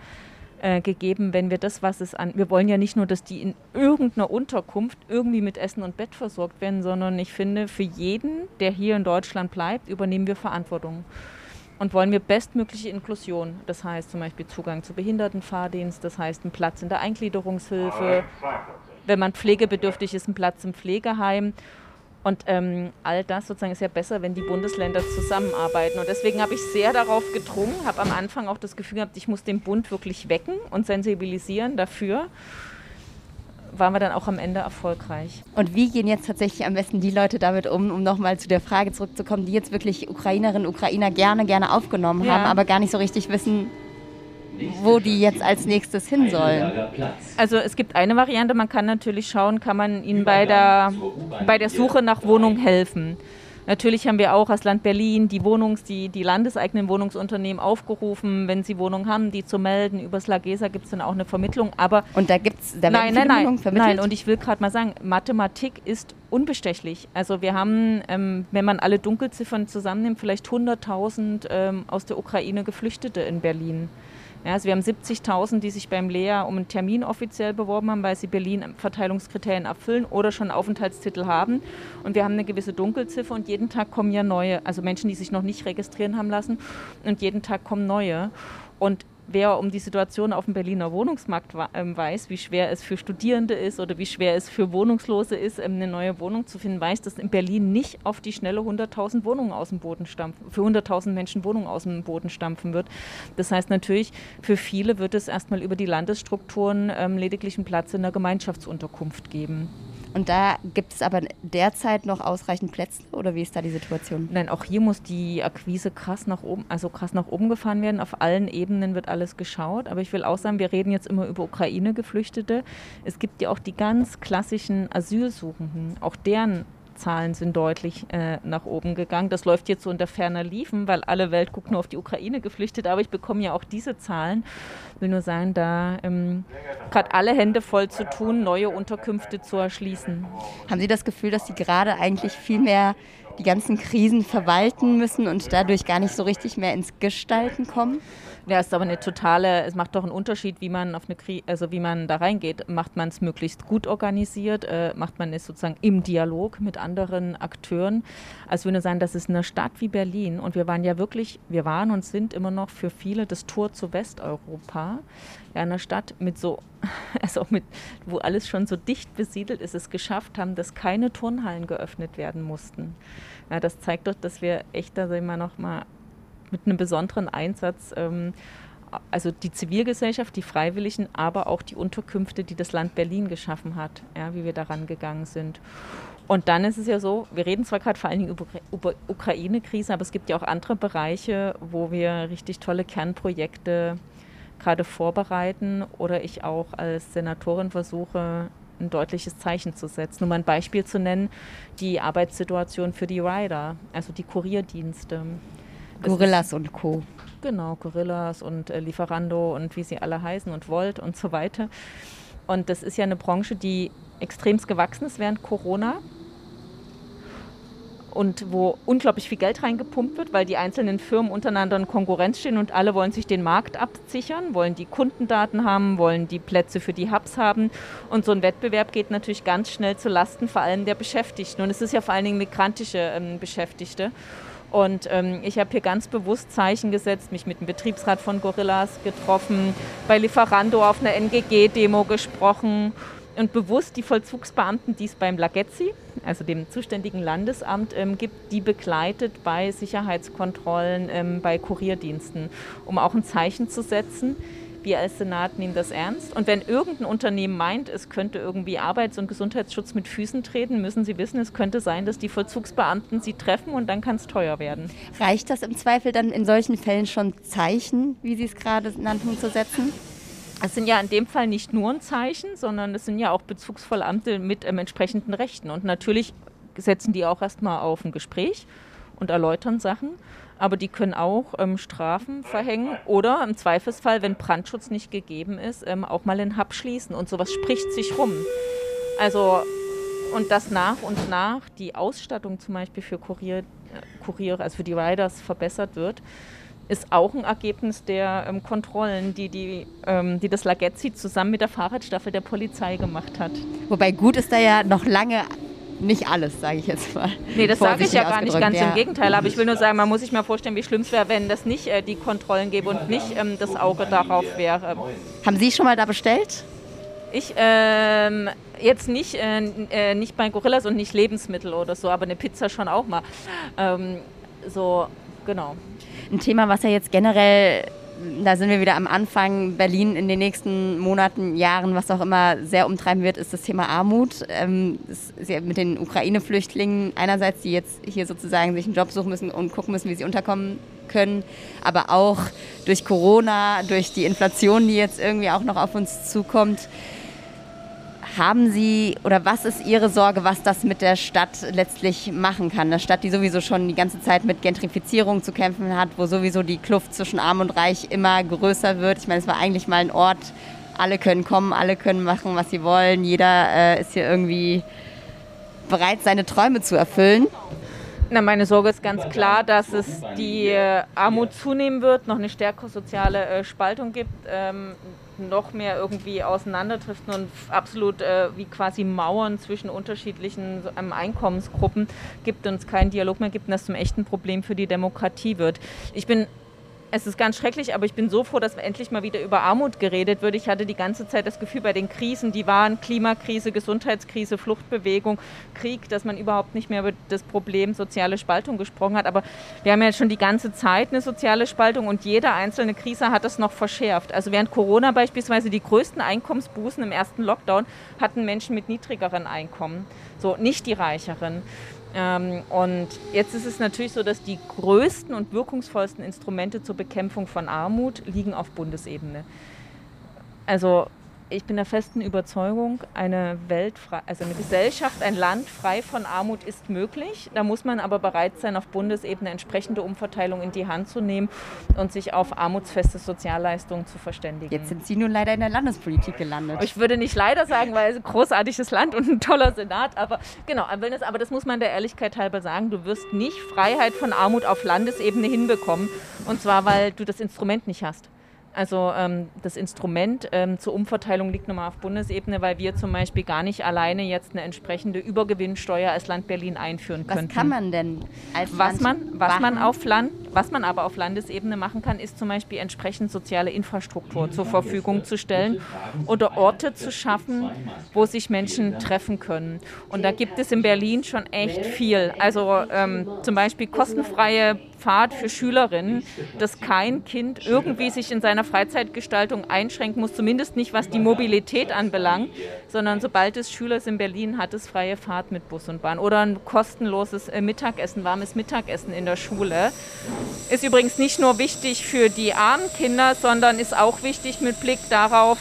äh, gegeben, wenn wir das, was es an. Wir wollen ja nicht nur, dass die in irgendeiner Unterkunft irgendwie mit Essen und Bett versorgt werden, sondern ich finde, für jeden, der hier in Deutschland bleibt, übernehmen wir Verantwortung. Und wollen wir bestmögliche Inklusion, das heißt zum Beispiel Zugang zu Behindertenfahrdienst, das heißt einen Platz in der Eingliederungshilfe, wenn man pflegebedürftig ist, einen Platz im Pflegeheim und ähm, all das sozusagen ist ja besser, wenn die Bundesländer zusammenarbeiten. Und deswegen habe ich sehr darauf gedrungen, habe am Anfang auch das Gefühl gehabt, ich muss den Bund wirklich wecken und sensibilisieren dafür. Waren wir dann auch am Ende erfolgreich. Und wie gehen jetzt tatsächlich am besten die Leute damit um, um nochmal zu der Frage zurückzukommen, die jetzt wirklich Ukrainerinnen und Ukrainer gerne, gerne aufgenommen ja. haben, aber gar nicht so richtig wissen, wo die jetzt als nächstes hin sollen. Also es gibt eine Variante, man kann natürlich schauen, kann man ihnen bei der, bei der Suche nach Wohnung helfen. Natürlich haben wir auch als Land Berlin die Wohnungs-, die, die landeseigenen Wohnungsunternehmen aufgerufen, wenn sie Wohnungen haben, die zu melden. Über das Lagesa gibt es dann auch eine Vermittlung. Aber und da gibt es da nein, nein, nein, nein. Und ich will gerade mal sagen, Mathematik ist unbestechlich. Also wir haben, ähm, wenn man alle Dunkelziffern zusammennimmt, vielleicht 100.000 ähm, aus der Ukraine Geflüchtete in Berlin. Ja, also wir haben 70.000, die sich beim Lea um einen Termin offiziell beworben haben, weil sie Berlin-Verteilungskriterien erfüllen oder schon Aufenthaltstitel haben. Und wir haben eine gewisse Dunkelziffer und jeden Tag kommen ja neue, also Menschen, die sich noch nicht registrieren haben lassen. Und jeden Tag kommen neue. Und wer um die Situation auf dem Berliner Wohnungsmarkt ähm, weiß, wie schwer es für Studierende ist oder wie schwer es für Wohnungslose ist, ähm, eine neue Wohnung zu finden, weiß, dass in Berlin nicht auf die schnelle 100.000 Wohnungen aus dem Boden stampfen, für 100.000 Menschen Wohnungen aus dem Boden stampfen wird. Das heißt natürlich, für viele wird es erstmal über die Landesstrukturen ähm, lediglich einen Platz in der Gemeinschaftsunterkunft geben. Und da gibt es aber derzeit noch ausreichend Plätze oder wie ist da die Situation? Nein, auch hier muss die Akquise krass nach oben, also krass nach oben gefahren werden. Auf allen Ebenen wird alles geschaut. Aber ich will auch sagen, wir reden jetzt immer über Ukraine-Geflüchtete. Es gibt ja auch die ganz klassischen Asylsuchenden. Auch deren Zahlen sind deutlich äh, nach oben gegangen. Das läuft jetzt so unter ferner Liefen, weil alle Welt guckt nur auf die Ukraine geflüchtet. Aber ich bekomme ja auch diese Zahlen. Will nur sagen, da ähm, gerade alle Hände voll zu tun, neue Unterkünfte zu erschließen. Haben Sie das Gefühl, dass Sie gerade eigentlich viel mehr die ganzen Krisen verwalten müssen und dadurch gar nicht so richtig mehr ins Gestalten kommen? Ja, ist aber eine totale, es macht doch einen Unterschied, wie man auf eine Krise, also wie man da reingeht. Macht man es möglichst gut organisiert, äh, macht man es sozusagen im Dialog mit anderen Akteuren. Ich würde sagen, das ist eine Stadt wie Berlin und wir waren ja wirklich, wir waren und sind immer noch für viele das Tor zu Westeuropa. Ja, eine Stadt mit so, also mit, wo alles schon so dicht besiedelt ist, es geschafft haben, dass keine Turnhallen geöffnet werden mussten. Ja, das zeigt doch, dass wir echt da immer noch mal mit einem besonderen Einsatz, ähm, also die Zivilgesellschaft, die Freiwilligen, aber auch die Unterkünfte, die das Land Berlin geschaffen hat, ja, wie wir daran gegangen sind. Und dann ist es ja so, wir reden zwar gerade vor allen Dingen über, Ukraine-Krise, aber es gibt ja auch andere Bereiche, wo wir richtig tolle Kernprojekte gerade vorbereiten oder ich auch als Senatorin versuche, ein deutliches Zeichen zu setzen. Um ein Beispiel zu nennen, die Arbeitssituation für die Rider, also die Kurierdienste. Gorillas und Co. Genau, Gorillas und äh, Lieferando und wie sie alle heißen und Volt und so weiter. Und das ist ja eine Branche, die extremst gewachsen ist während Corona und wo unglaublich viel Geld reingepumpt wird, weil die einzelnen Firmen untereinander in Konkurrenz stehen und alle wollen sich den Markt absichern, wollen die Kundendaten haben, wollen die Plätze für die Hubs haben. Und so ein Wettbewerb geht natürlich ganz schnell zu Lasten vor allem der Beschäftigten. Und es ist ja vor allen Dingen migrantische ähm, Beschäftigte. Und ähm, ich habe hier ganz bewusst Zeichen gesetzt, mich mit dem Betriebsrat von Gorillas getroffen, bei Lieferando auf einer NGG-Demo gesprochen und bewusst die Vollzugsbeamten, die es beim Lagezzi, also dem zuständigen Landesamt, ähm, gibt, die begleitet bei Sicherheitskontrollen, ähm, bei Kurierdiensten, um auch ein Zeichen zu setzen wir als Senat nehmen das ernst. Und wenn irgendein Unternehmen meint, es könnte irgendwie Arbeits- und Gesundheitsschutz mit Füßen treten, müssen sie wissen, es könnte sein, dass die Vollzugsbeamten sie treffen und dann kann es teuer werden. Reicht das im Zweifel dann in solchen Fällen schon Zeichen, wie Sie es gerade nannten, zu setzen? Es sind ja in dem Fall nicht nur ein Zeichen, sondern es sind ja auch bezugsvolle Amte mit ähm, entsprechenden Rechten. Und natürlich setzen die auch erstmal auf ein Gespräch und erläutern Sachen aber die können auch ähm, Strafen verhängen oder im Zweifelsfall, wenn Brandschutz nicht gegeben ist, ähm, auch mal den Hub schließen und sowas spricht sich rum. Also und dass nach und nach die Ausstattung zum Beispiel für Kurier, äh, Kuriere, also für die Riders verbessert wird, ist auch ein Ergebnis der ähm, Kontrollen, die, die, ähm, die das Lagezzi zusammen mit der Fahrradstaffel der Polizei gemacht hat. Wobei gut ist da ja noch lange nicht alles, sage ich jetzt mal. Nee, das sage ich ja gar nicht, ganz ja. im Gegenteil. Aber ich will nur sagen, man muss sich mal vorstellen, wie schlimm es wäre, wenn das nicht äh, die Kontrollen gäbe und nicht ähm, das Auge darauf wäre. Haben Sie schon mal da bestellt? Ich ähm, jetzt nicht, äh, äh, nicht bei Gorillas und nicht Lebensmittel oder so, aber eine Pizza schon auch mal. Ähm, so, genau. Ein Thema, was ja jetzt generell da sind wir wieder am Anfang. Berlin in den nächsten Monaten, Jahren, was auch immer sehr umtreiben wird, ist das Thema Armut. Ähm, ja mit den Ukraine-Flüchtlingen einerseits, die jetzt hier sozusagen sich einen Job suchen müssen und gucken müssen, wie sie unterkommen können, aber auch durch Corona, durch die Inflation, die jetzt irgendwie auch noch auf uns zukommt. Haben Sie oder was ist Ihre Sorge, was das mit der Stadt letztlich machen kann? Eine Stadt, die sowieso schon die ganze Zeit mit Gentrifizierung zu kämpfen hat, wo sowieso die Kluft zwischen Arm und Reich immer größer wird. Ich meine, es war eigentlich mal ein Ort, alle können kommen, alle können machen, was sie wollen. Jeder äh, ist hier irgendwie bereit, seine Träume zu erfüllen. Na, meine Sorge ist ganz klar, dass es die äh, Armut zunehmen wird, noch eine stärkere soziale äh, Spaltung gibt, ähm, noch mehr irgendwie auseinanderdriften und absolut äh, wie quasi Mauern zwischen unterschiedlichen ähm, Einkommensgruppen gibt und es keinen Dialog mehr gibt und das zum echten Problem für die Demokratie wird. Ich bin es ist ganz schrecklich, aber ich bin so froh, dass endlich mal wieder über Armut geredet wird. Ich hatte die ganze Zeit das Gefühl bei den Krisen, die waren Klimakrise, Gesundheitskrise, Fluchtbewegung, Krieg, dass man überhaupt nicht mehr über das Problem soziale Spaltung gesprochen hat. Aber wir haben ja schon die ganze Zeit eine soziale Spaltung und jede einzelne Krise hat das noch verschärft. Also während Corona beispielsweise die größten Einkommensbußen im ersten Lockdown hatten Menschen mit niedrigeren Einkommen, so nicht die reicheren. Ähm, und jetzt ist es natürlich so, dass die größten und wirkungsvollsten Instrumente zur Bekämpfung von Armut liegen auf Bundesebene. Also ich bin der festen Überzeugung, eine Welt, also eine Gesellschaft, ein Land frei von Armut ist möglich. Da muss man aber bereit sein, auf Bundesebene entsprechende Umverteilung in die Hand zu nehmen und sich auf armutsfeste Sozialleistungen zu verständigen. Jetzt sind Sie nun leider in der Landespolitik gelandet. Ich würde nicht leider sagen, weil es ein großartiges Land und ein toller Senat, aber genau, aber das muss man der Ehrlichkeit halber sagen, du wirst nicht Freiheit von Armut auf Landesebene hinbekommen und zwar, weil du das Instrument nicht hast. Also ähm, das Instrument ähm, zur Umverteilung liegt nochmal auf Bundesebene, weil wir zum Beispiel gar nicht alleine jetzt eine entsprechende Übergewinnsteuer als Land Berlin einführen können. Was kann man denn als was Land man, was machen? man auf Land, was man aber auf Landesebene machen kann, ist zum Beispiel entsprechend soziale Infrastruktur zur Verfügung zu stellen oder Orte zu schaffen, wo sich Menschen treffen können. Und da gibt es in Berlin schon echt viel. Also ähm, zum Beispiel kostenfreie Fahrt für Schülerinnen, dass kein Kind irgendwie sich in seiner Freizeitgestaltung einschränken muss, zumindest nicht was die Mobilität anbelangt, sondern sobald es Schüler in Berlin, hat es freie Fahrt mit Bus und Bahn oder ein kostenloses äh, Mittagessen, warmes Mittagessen in der Schule. Ist übrigens nicht nur wichtig für die armen Kinder, sondern ist auch wichtig mit Blick darauf,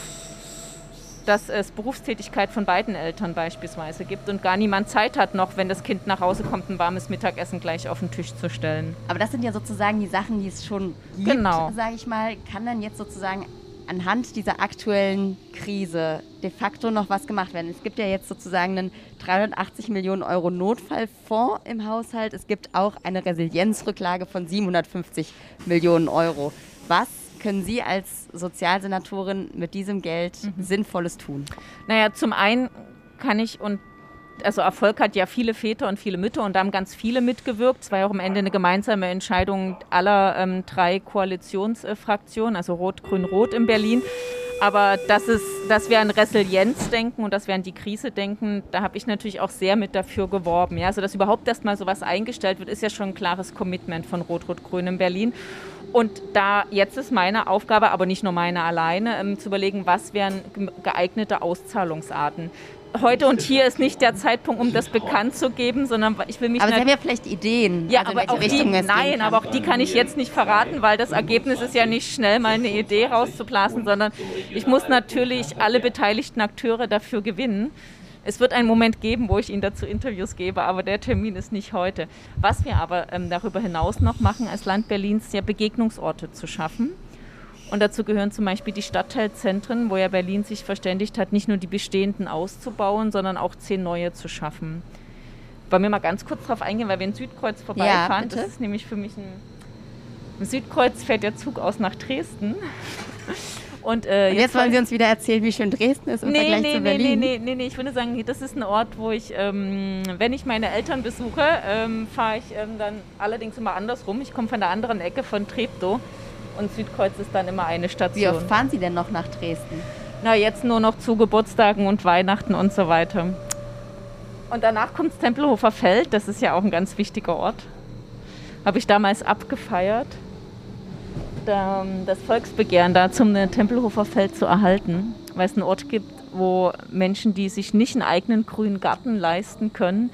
dass es Berufstätigkeit von beiden Eltern beispielsweise gibt und gar niemand Zeit hat, noch wenn das Kind nach Hause kommt, ein warmes Mittagessen gleich auf den Tisch zu stellen. Aber das sind ja sozusagen die Sachen, die es schon gibt, Genau. sage ich mal. Kann dann jetzt sozusagen anhand dieser aktuellen Krise de facto noch was gemacht werden? Es gibt ja jetzt sozusagen einen 380 Millionen Euro Notfallfonds im Haushalt. Es gibt auch eine Resilienzrücklage von 750 Millionen Euro. Was können Sie als Sozialsenatorin mit diesem Geld Sinnvolles tun? Naja, zum einen kann ich und also Erfolg hat ja viele Väter und viele Mütter und da haben ganz viele mitgewirkt. Es war ja auch am Ende eine gemeinsame Entscheidung aller ähm, drei Koalitionsfraktionen, also Rot, Grün, Rot in Berlin. Aber das ist, dass wir an Resilienz denken und dass wir an die Krise denken, da habe ich natürlich auch sehr mit dafür geworben. Ja, also dass überhaupt erstmal sowas eingestellt wird, ist ja schon ein klares Commitment von Rot-Rot-Grün in Berlin. Und da jetzt ist meine Aufgabe, aber nicht nur meine alleine, ähm, zu überlegen, was wären ge- geeignete Auszahlungsarten. Heute und hier ist nicht der Zeitpunkt, um das bekannt zu geben, sondern ich will mich Aber Sie haben ja vielleicht Ideen. ja, also aber auch die, nein, kann. aber auch die kann ich jetzt nicht verraten, weil das Ergebnis ist ja nicht schnell mal eine Idee rauszublasen, sondern ich muss natürlich alle beteiligten Akteure dafür gewinnen. Es wird einen Moment geben, wo ich Ihnen dazu Interviews gebe, aber der Termin ist nicht heute. Was wir aber ähm, darüber hinaus noch machen, als Land Berlins ja Begegnungsorte zu schaffen. Und dazu gehören zum Beispiel die Stadtteilzentren, wo ja Berlin sich verständigt hat, nicht nur die bestehenden auszubauen, sondern auch zehn neue zu schaffen. Wollen wir mal ganz kurz darauf eingehen, weil wir in Südkreuz vorbeifahren. bitte. das ist nämlich für mich ein. Im Südkreuz fährt der Zug aus nach Dresden. Und, äh, Und jetzt wollen Sie uns wieder erzählen, wie schön Dresden ist im Nee, Vergleich nee, zu nee, nee, Berlin. nee, nee, nee, ich würde sagen, das ist ein Ort, wo ich, ähm, wenn ich meine Eltern besuche, ähm, fahre ich ähm, dann allerdings immer andersrum. Ich komme von der anderen Ecke von Treptow und Südkreuz ist dann immer eine Wie Station. oft fahren Sie denn noch nach Dresden? Na, jetzt nur noch zu Geburtstagen und Weihnachten und so weiter. Und danach kommt das Tempelhofer Feld, das ist ja auch ein ganz wichtiger Ort. Habe ich damals abgefeiert, ähm, das Volksbegehren da zum Tempelhofer Feld zu erhalten, weil es einen Ort gibt, wo Menschen, die sich nicht einen eigenen grünen Garten leisten können,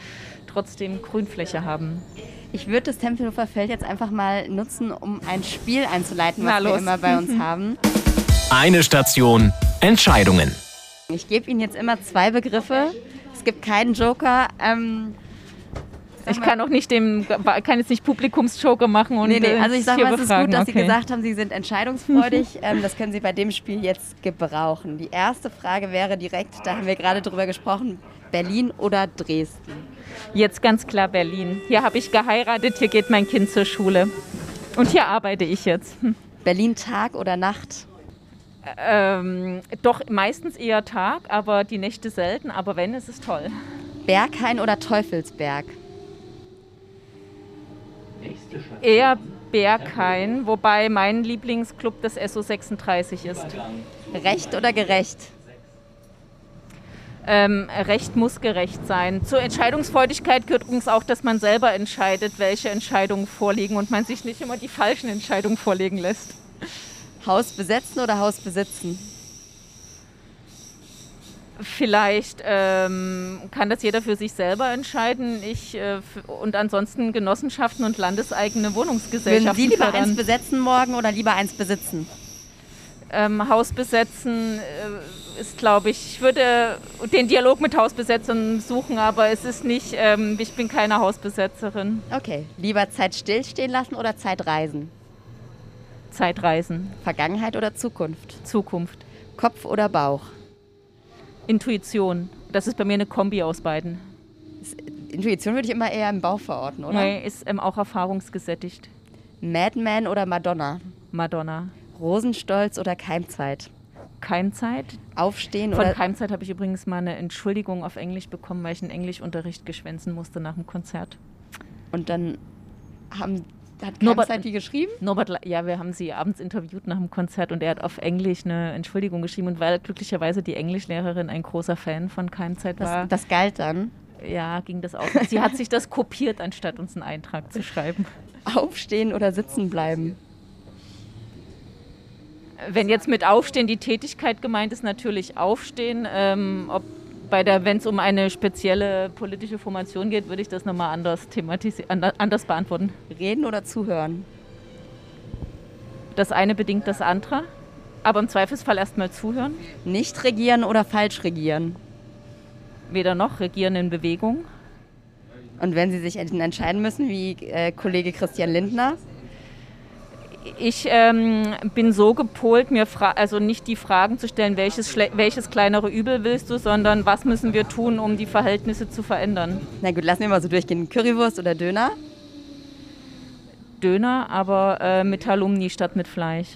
trotzdem Grünfläche haben. Ich würde das Tempelhofer Feld jetzt einfach mal nutzen, um ein Spiel einzuleiten, was wir immer bei uns haben. Eine Station Entscheidungen. Ich gebe Ihnen jetzt immer zwei Begriffe. Es gibt keinen Joker. Ähm, Ich kann auch nicht dem, kann jetzt nicht Publikumsjoker machen und Nee, nee, äh, also ich sage mal, es ist gut, dass Sie Okay. gesagt haben, Sie sind entscheidungsfreudig. ähm, das können Sie bei dem Spiel jetzt gebrauchen. Die erste Frage wäre direkt, da haben wir gerade drüber gesprochen, Berlin oder Dresden? Jetzt ganz klar Berlin. Hier habe ich geheiratet, hier geht mein Kind zur Schule. Und hier arbeite ich jetzt. Hm. Berlin Tag oder Nacht? Ähm, doch meistens eher Tag, aber die Nächte selten. Aber wenn, ist es toll. Berghain oder Teufelsberg? Eher Berghain, wobei mein Lieblingsclub das SO36 ist. Recht oder gerecht? Ähm, Recht muss gerecht sein. Zur Entscheidungsfreudigkeit gehört übrigens auch, dass man selber entscheidet, welche Entscheidungen vorliegen und man sich nicht immer die falschen Entscheidungen vorlegen lässt. Haus besetzen oder Haus besitzen? Vielleicht ähm, kann das jeder für sich selber entscheiden. Ich äh, und ansonsten Genossenschaften und landeseigene Würden Wohnungsgesellschaften Sie lieber fördern. eins besetzen morgen oder lieber eins besitzen? Ähm, Haus besetzen äh, ist, glaube ich, ich würde den Dialog mit Hausbesetzern suchen, aber es ist nicht, ähm, ich bin keine Hausbesetzerin. Okay, lieber Zeit stillstehen lassen oder Zeit reisen? Zeitreisen. Vergangenheit oder Zukunft? Zukunft. Kopf oder Bauch? Intuition. Das ist bei mir eine Kombi aus beiden. Intuition würde ich immer eher im Bauch verorten, oder? Nee, ist ähm, auch erfahrungsgesättigt. Madman oder Madonna? Madonna. Rosenstolz oder Keimzeit? Keimzeit. Aufstehen Von oder... Keimzeit habe ich übrigens mal eine Entschuldigung auf Englisch bekommen, weil ich einen Englischunterricht geschwänzen musste nach dem Konzert. Und dann haben, hat Norbert- Keimzeit die geschrieben? Norbert, ja, wir haben sie abends interviewt nach dem Konzert und er hat auf Englisch eine Entschuldigung geschrieben und weil glücklicherweise die Englischlehrerin ein großer Fan von Keimzeit war, Das, das galt dann. ja, ging das auch. Sie hat sich das kopiert, anstatt uns einen Eintrag zu schreiben. Aufstehen oder sitzen bleiben? Wenn jetzt mit Aufstehen die Tätigkeit gemeint ist, natürlich Aufstehen. Ähm, ob bei der, wenn es um eine spezielle politische Formation geht, würde ich das nochmal anders thematisieren, anders beantworten. Reden oder zuhören? Das eine bedingt das andere, aber im Zweifelsfall erstmal zuhören. Nicht regieren oder falsch regieren? Weder noch, regieren in Bewegung. Und wenn Sie sich entscheiden müssen, wie äh, Kollege Christian Lindner, Ich ähm, bin so gepolt, mir fra also nicht die Fragen zu stellen, welches, welches kleinere Übel willst du, sondern was müssen wir tun, um die Verhältnisse zu verändern. na gut, lassen wir mal so durchgehen, Currywurst oder Döner? Döner, aber äh, mit Halloumi statt mit Fleisch.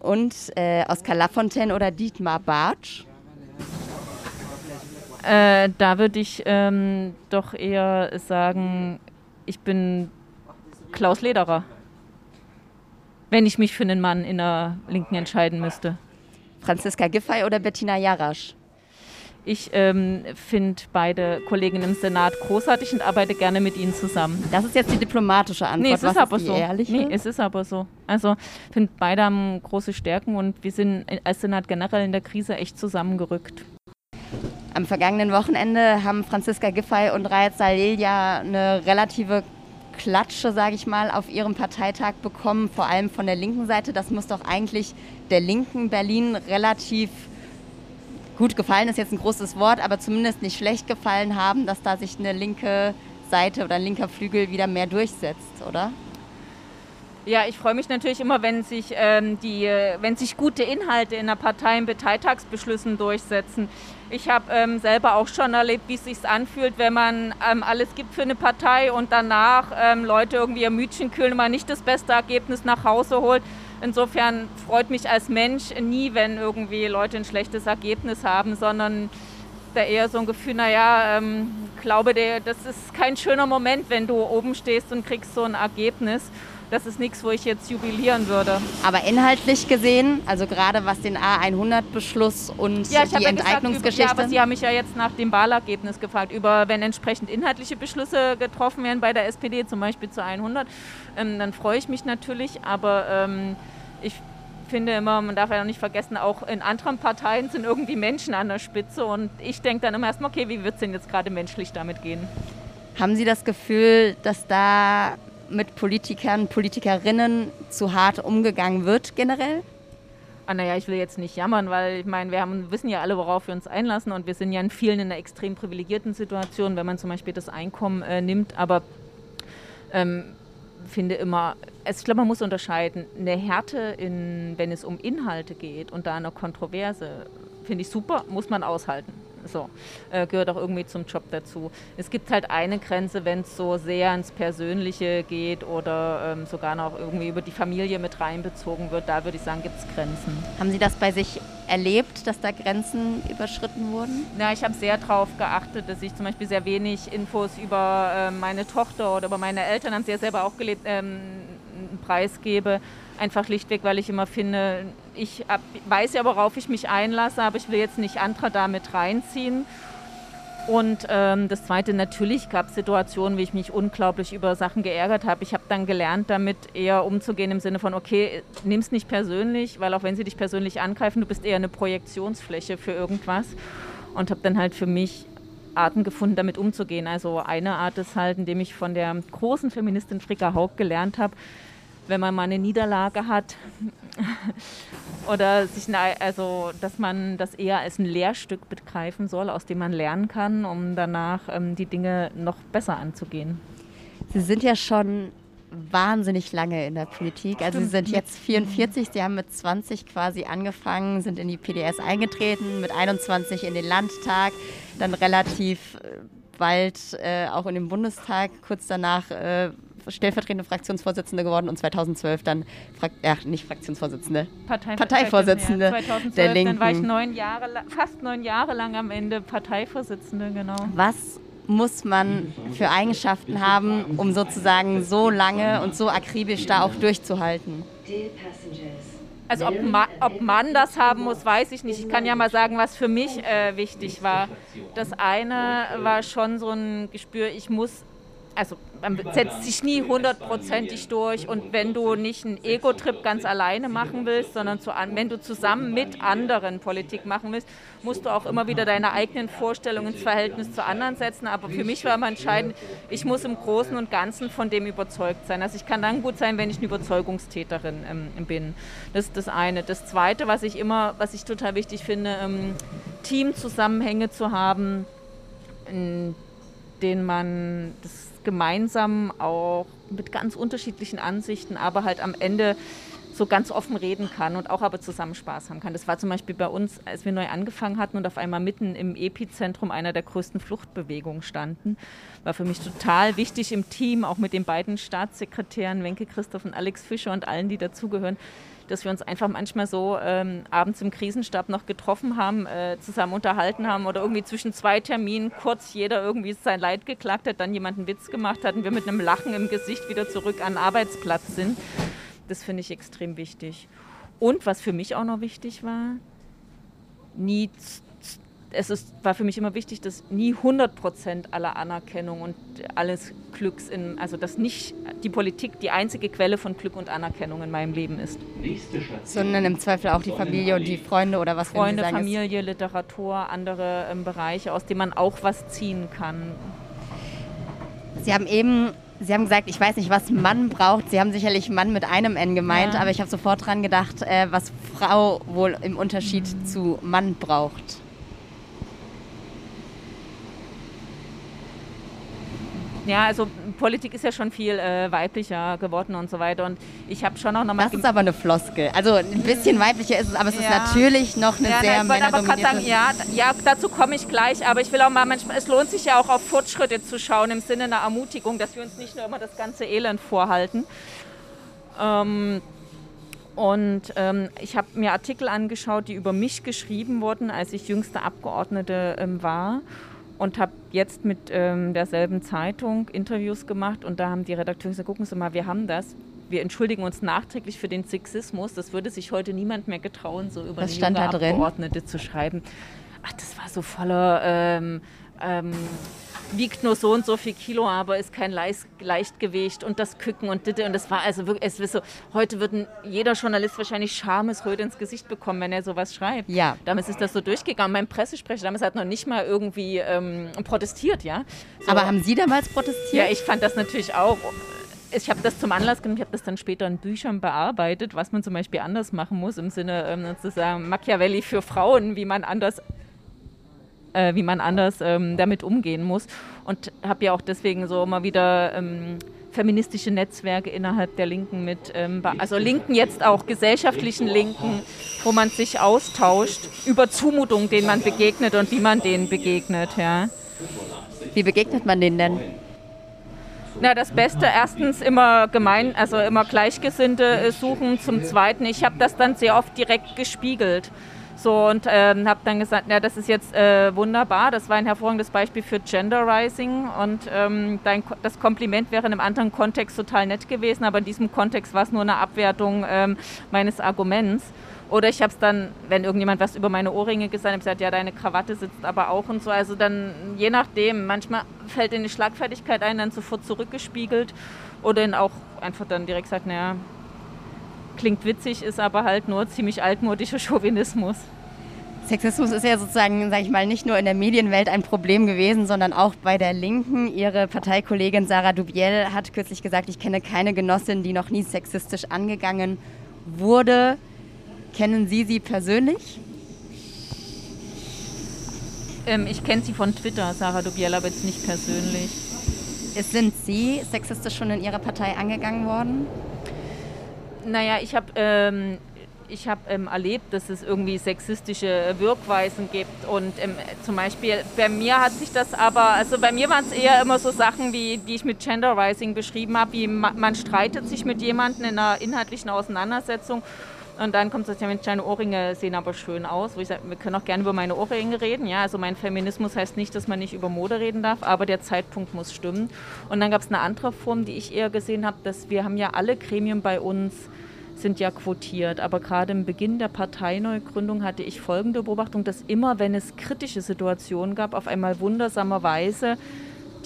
Und äh, Oskar Lafontaine oder Dietmar Bartsch? Äh, da würde ich ähm, doch eher sagen, ich bin Klaus Lederer. Wenn ich mich für einen Mann in der Linken entscheiden müsste. Franziska Giffey oder Bettina Jarasch? Ich ähm, finde beide Kollegen im Senat großartig und arbeite gerne mit ihnen zusammen. Das ist jetzt die diplomatische Antwort. Nee, es Was ist aber so. ehrliche? Nee, es ist aber so. Also, ich finde, beide haben große Stärken und wir sind als Senat generell in der Krise echt zusammengerückt. Am vergangenen Wochenende haben Franziska Giffey und Raed Salil ja eine relative Klatsche, sage ich mal, auf ihrem Parteitag bekommen, vor allem von der linken Seite. Das muss doch eigentlich der linken Berlin relativ gut gefallen, ist jetzt ein großes Wort, aber zumindest nicht schlecht gefallen haben, dass da sich eine linke Seite oder ein linker Flügel wieder mehr durchsetzt, oder? Ja, ich freue mich natürlich immer, wenn sich, ähm, die, äh, wenn sich gute Inhalte in der Partei in Parteitagsbeschlüssen durchsetzen. Ich habe ähm, selber auch schon erlebt, wie es sich anfühlt, wenn man ähm, alles gibt für eine Partei und danach ähm, Leute irgendwie ihr Mütchen kühlen und man nicht das beste Ergebnis nach Hause holt. Insofern freut mich als Mensch nie, wenn irgendwie Leute ein schlechtes Ergebnis haben, sondern da eher so ein Gefühl, naja, ähm, glaube, das ist kein schöner Moment, wenn du oben stehst und kriegst so ein Ergebnis. Das ist nichts, wo ich jetzt jubilieren würde. Aber inhaltlich gesehen, also gerade was den A100-Beschluss und Ja, ich habe die ja gesagt, über, Enteignungsgeschichte. ja, aber Sie haben mich ja jetzt nach dem Wahlergebnis gefragt, über wenn entsprechend inhaltliche Beschlüsse getroffen werden bei der SPD, zum Beispiel zu 100, ähm, dann freue ich mich natürlich, aber ähm, ich finde immer, man darf ja auch nicht vergessen, auch in anderen Parteien sind irgendwie Menschen an der Spitze und ich denke dann immer erstmal, okay, wie wird es denn jetzt gerade menschlich damit gehen? Haben Sie das Gefühl, dass da mit Politikern, Politikerinnen zu hart umgegangen wird generell? Ah, naja, ich will jetzt nicht jammern, weil ich meine, wir haben, wissen ja alle, worauf wir uns einlassen und wir sind ja in vielen in einer extrem privilegierten Situation, wenn man zum Beispiel das Einkommen äh, nimmt. Aber ähm, finde immer, es, ich glaube, man muss unterscheiden. Eine Härte, in, wenn es um Inhalte geht und da eine Kontroverse, finde ich super, muss man aushalten. So, äh, gehört auch irgendwie zum Job dazu. Es gibt halt eine Grenze, wenn es so sehr ins Persönliche geht oder ähm, sogar noch irgendwie über die Familie mit reinbezogen wird. Da würde ich sagen, gibt es Grenzen. Haben Sie das bei sich erlebt, dass da Grenzen überschritten wurden? Na, ich habe sehr darauf geachtet, dass ich zum Beispiel sehr wenig Infos über äh, meine Tochter oder über meine Eltern, haben sie ja selber auch gelebt, ähm, preisgebe. Einfach schlichtweg, weil ich immer finde, ich weiß ja, worauf ich mich einlasse, aber ich will jetzt nicht andere damit reinziehen. Und ähm, das Zweite, natürlich gab es Situationen, wie ich mich unglaublich über Sachen geärgert habe. Ich habe dann gelernt, damit eher umzugehen im Sinne von, okay, nimm es nicht persönlich, weil auch wenn sie dich persönlich angreifen, du bist eher eine Projektionsfläche für irgendwas. Und habe dann halt für mich Arten gefunden, damit umzugehen. Also eine Art ist halt, indem ich von der großen Feministin Fricka Haug gelernt habe, wenn man mal eine Niederlage hat oder sich, also, dass man das eher als ein Lehrstück begreifen soll, aus dem man lernen kann, um danach ähm, die Dinge noch besser anzugehen. Sie sind ja schon wahnsinnig lange in der Politik. Also Sie sind jetzt 44, Sie haben mit 20 quasi angefangen, sind in die PDS eingetreten, mit 21 in den Landtag, dann relativ äh, bald äh, auch in den Bundestag, kurz danach äh, stellvertretende Fraktionsvorsitzende geworden und 2012 dann, Frak ja, nicht Fraktionsvorsitzende, Parteivorsitzende ja, 2012, der Linken. Dann war ich neun Jahre, fast neun Jahre lang am Ende Parteivorsitzende, genau. Was muss man für Eigenschaften haben, um sozusagen so lange und so akribisch da auch durchzuhalten? Also ob man, ob man das haben muss, weiß ich nicht. Ich kann ja mal sagen, was für mich äh, wichtig war. Das eine war schon so ein Gespür, ich muss also man setzt sich nie hundertprozentig durch und wenn du nicht einen Ego-Trip ganz alleine machen willst, sondern zu, wenn du zusammen mit anderen Politik machen willst, musst du auch immer wieder deine eigenen Vorstellungen ins Verhältnis zu anderen setzen. Aber für mich war immer entscheidend, ich muss im Großen und Ganzen von dem überzeugt sein. Also ich kann dann gut sein, wenn ich eine Überzeugungstäterin ähm, bin. Das ist das eine. Das zweite, was ich immer, was ich total wichtig finde, ähm, Teamzusammenhänge zu haben, in denen man das gemeinsam auch mit ganz unterschiedlichen Ansichten, aber halt am Ende so ganz offen reden kann und auch aber zusammen Spaß haben kann. Das war zum Beispiel bei uns, als wir neu angefangen hatten und auf einmal mitten im Epizentrum einer der größten Fluchtbewegungen standen. War für mich total wichtig im Team, auch mit den beiden Staatssekretären Wenke Christoph und Alex Fischer und allen, die dazugehören, dass wir uns einfach manchmal so ähm, abends im Krisenstab noch getroffen haben, äh, zusammen unterhalten haben oder irgendwie zwischen zwei Terminen kurz jeder irgendwie sein Leid geklagt hat, dann jemand einen Witz gemacht hat und wir mit einem Lachen im Gesicht wieder zurück an den Arbeitsplatz sind. Das finde ich extrem wichtig. Und was für mich auch noch wichtig war, nie es ist, war für mich immer wichtig, dass nie 100 Prozent aller Anerkennung und alles Glücks in, also dass nicht die Politik die einzige Quelle von Glück und Anerkennung in meinem Leben ist. Sondern im Zweifel auch die Familie und die Freunde oder was Freunde, sagen, Familie, Literatur, andere ähm, Bereiche, aus denen man auch was ziehen kann. Sie haben eben Sie haben gesagt, ich weiß nicht, was Mann braucht. Sie haben sicherlich Mann mit einem N gemeint, ja. aber ich habe sofort dran gedacht, äh, was Frau wohl im Unterschied mhm. zu Mann braucht. Ja, also Politik ist ja schon viel äh, weiblicher geworden und so weiter. Und ich habe schon auch nochmal. Das ist aber eine Floskel. Also ein bisschen weiblicher ist es, aber es ja. ist natürlich noch eine ja, sehr gerade sagen, ja, ja, dazu komme ich gleich. Aber ich will auch mal manchmal, es lohnt sich ja auch auf Fortschritte zu schauen im Sinne einer Ermutigung, dass wir uns nicht nur immer das ganze Elend vorhalten. Ähm, und ähm, ich habe mir Artikel angeschaut, die über mich geschrieben wurden, als ich jüngste Abgeordnete ähm, war und habe jetzt mit ähm, derselben Zeitung Interviews gemacht und da haben die Redakteure gesagt, gucken Sie mal, wir haben das. Wir entschuldigen uns nachträglich für den Sexismus. Das würde sich heute niemand mehr getrauen, so über Was eine Abgeordnete zu schreiben. Ach, das war so voller ähm, ähm, wiegt nur so und so viel Kilo, aber ist kein Leicht Leichtgewicht und das Küken und Ditte. Und das war also wirklich, es ist so, heute würde jeder Journalist wahrscheinlich Schamesröte ins Gesicht bekommen, wenn er sowas schreibt. Ja. Damals ist das so durchgegangen. Mein Pressesprecher damals hat noch nicht mal irgendwie ähm, protestiert, ja. So. Aber haben Sie damals protestiert? Ja, ich fand das natürlich auch ich habe das zum Anlass genommen, ich habe das dann später in Büchern bearbeitet, was man zum Beispiel anders machen muss, im Sinne ähm, sozusagen Machiavelli für Frauen, wie man anders äh, wie man anders ähm, damit umgehen muss. Und habe ja auch deswegen so immer wieder ähm, feministische Netzwerke innerhalb der Linken mit, ähm, also Linken jetzt auch gesellschaftlichen Linken, wo man sich austauscht über Zumutungen, denen man begegnet und wie man denen begegnet. Ja. Wie begegnet man denen denn? Na, das Beste, erstens immer gemein, also immer Gleichgesinnte äh, suchen. Zum Zweiten, ich habe das dann sehr oft direkt gespiegelt. So und ähm, habe dann gesagt, ja, das ist jetzt äh, wunderbar. Das war ein hervorragendes Beispiel für Genderizing und ähm, dein, das Kompliment wäre in einem anderen Kontext total nett gewesen, aber in diesem Kontext war es nur eine Abwertung ähm, meines Arguments. Oder ich habe es dann, wenn irgendjemand was über meine Ohrringe gesagt hat, gesagt, ja, deine Krawatte sitzt aber auch und so. Also dann je nachdem, manchmal fällt in die Schlagfertigkeit ein, dann sofort zurückgespiegelt oder dann auch einfach dann direkt sagt, naja, klingt witzig, ist aber halt nur ziemlich altmodischer Chauvinismus. Sexismus ist ja sozusagen, sage ich mal, nicht nur in der Medienwelt ein Problem gewesen, sondern auch bei der Linken. Ihre Parteikollegin Sarah Dubiel hat kürzlich gesagt, ich kenne keine Genossin, die noch nie sexistisch angegangen wurde. Kennen Sie sie persönlich? Ähm, ich kenne sie von Twitter, Sarah Dubiel, aber jetzt nicht persönlich. Sind Sie sexistisch schon in Ihrer Partei angegangen worden? Naja, ich habe ähm, habe ähm, erlebt, dass es irgendwie sexistische Wirkweisen gibt. Und ähm, zum Beispiel bei mir hat sich das aber, also bei mir waren es eher immer so Sachen, wie die ich mit Genderizing beschrieben habe, wie ma man streitet sich mit jemandem in einer inhaltlichen Auseinandersetzung. Und dann kommt es, ja, deine Ohrringe sehen aber schön aus. Wo ich sage, wir können auch gerne über meine Ohrringe reden. Ja, also mein Feminismus heißt nicht, dass man nicht über Mode reden darf, aber der Zeitpunkt muss stimmen. Und dann gab es eine andere Form, die ich eher gesehen habe, dass wir haben ja alle Gremien bei uns sind ja quotiert. Aber gerade im Beginn der Parteineugründung hatte ich folgende Beobachtung, dass immer, wenn es kritische Situationen gab, auf einmal wundersamerweise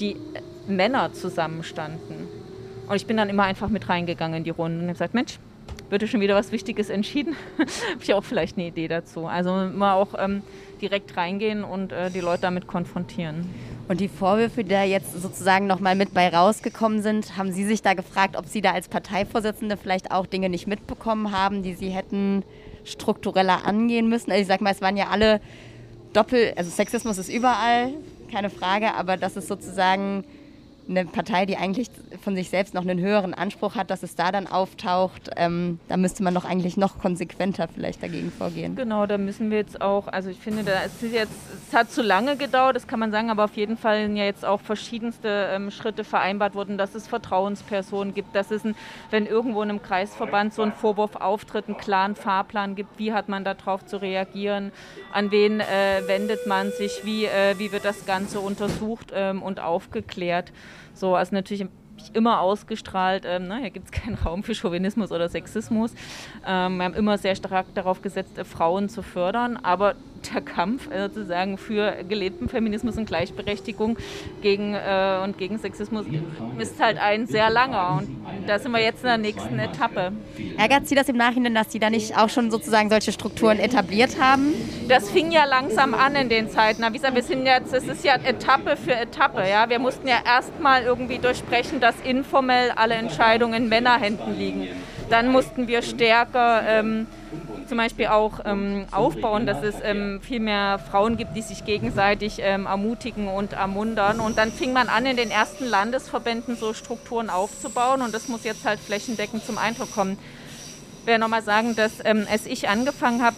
die Männer zusammenstanden. Und ich bin dann immer einfach mit reingegangen in die Runde und habe gesagt, Mensch, wird schon wieder was Wichtiges entschieden? habe ich auch vielleicht eine Idee dazu. Also mal auch ähm, direkt reingehen und äh, die Leute damit konfrontieren. Und die Vorwürfe, die da jetzt sozusagen nochmal mit bei rausgekommen sind, haben Sie sich da gefragt, ob Sie da als Parteivorsitzende vielleicht auch Dinge nicht mitbekommen haben, die Sie hätten struktureller angehen müssen? Also ich sag mal, es waren ja alle doppel, also Sexismus ist überall, keine Frage, aber das ist sozusagen eine Partei, die eigentlich von sich selbst noch einen höheren Anspruch hat, dass es da dann auftaucht, ähm, da müsste man doch eigentlich noch konsequenter vielleicht dagegen vorgehen. Genau, da müssen wir jetzt auch, also ich finde, da ist jetzt, es hat zu lange gedauert, das kann man sagen, aber auf jeden Fall sind ja jetzt auch verschiedenste ähm, Schritte vereinbart worden, dass es Vertrauenspersonen gibt, dass es, ein, wenn irgendwo in einem Kreisverband so ein Vorwurf auftritt, einen klaren Fahrplan gibt, wie hat man darauf zu reagieren, an wen äh, wendet man sich, wie, äh, wie wird das Ganze untersucht ähm, und aufgeklärt. So, also natürlich immer ausgestrahlt, ähm, ne, hier gibt es keinen Raum für Chauvinismus oder Sexismus. Ähm, wir haben immer sehr stark darauf gesetzt, äh, Frauen zu fördern, aber der Kampf äh, sozusagen für gelebten Feminismus und Gleichberechtigung gegen, äh, und gegen Sexismus ist halt ein sehr langer. Und da sind wir jetzt in der nächsten Etappe. Ärgert Sie das im Nachhinein, dass Sie da nicht auch schon sozusagen solche Strukturen etabliert haben? Das fing ja langsam an in den Zeiten. Wie gesagt, wir sind jetzt, es ist ja Etappe für Etappe. Ja? Wir mussten ja erstmal irgendwie durchsprechen, dass informell alle Entscheidungen in Männerhänden liegen. Dann mussten wir stärker ähm, zum Beispiel auch ähm, aufbauen, dass es ähm, viel mehr Frauen gibt, die sich gegenseitig ähm, ermutigen und ermuntern. Und dann fing man an, in den ersten Landesverbänden so Strukturen aufzubauen und das muss jetzt halt flächendeckend zum Eindruck kommen. Ich will nochmal sagen, dass ähm, als ich angefangen habe,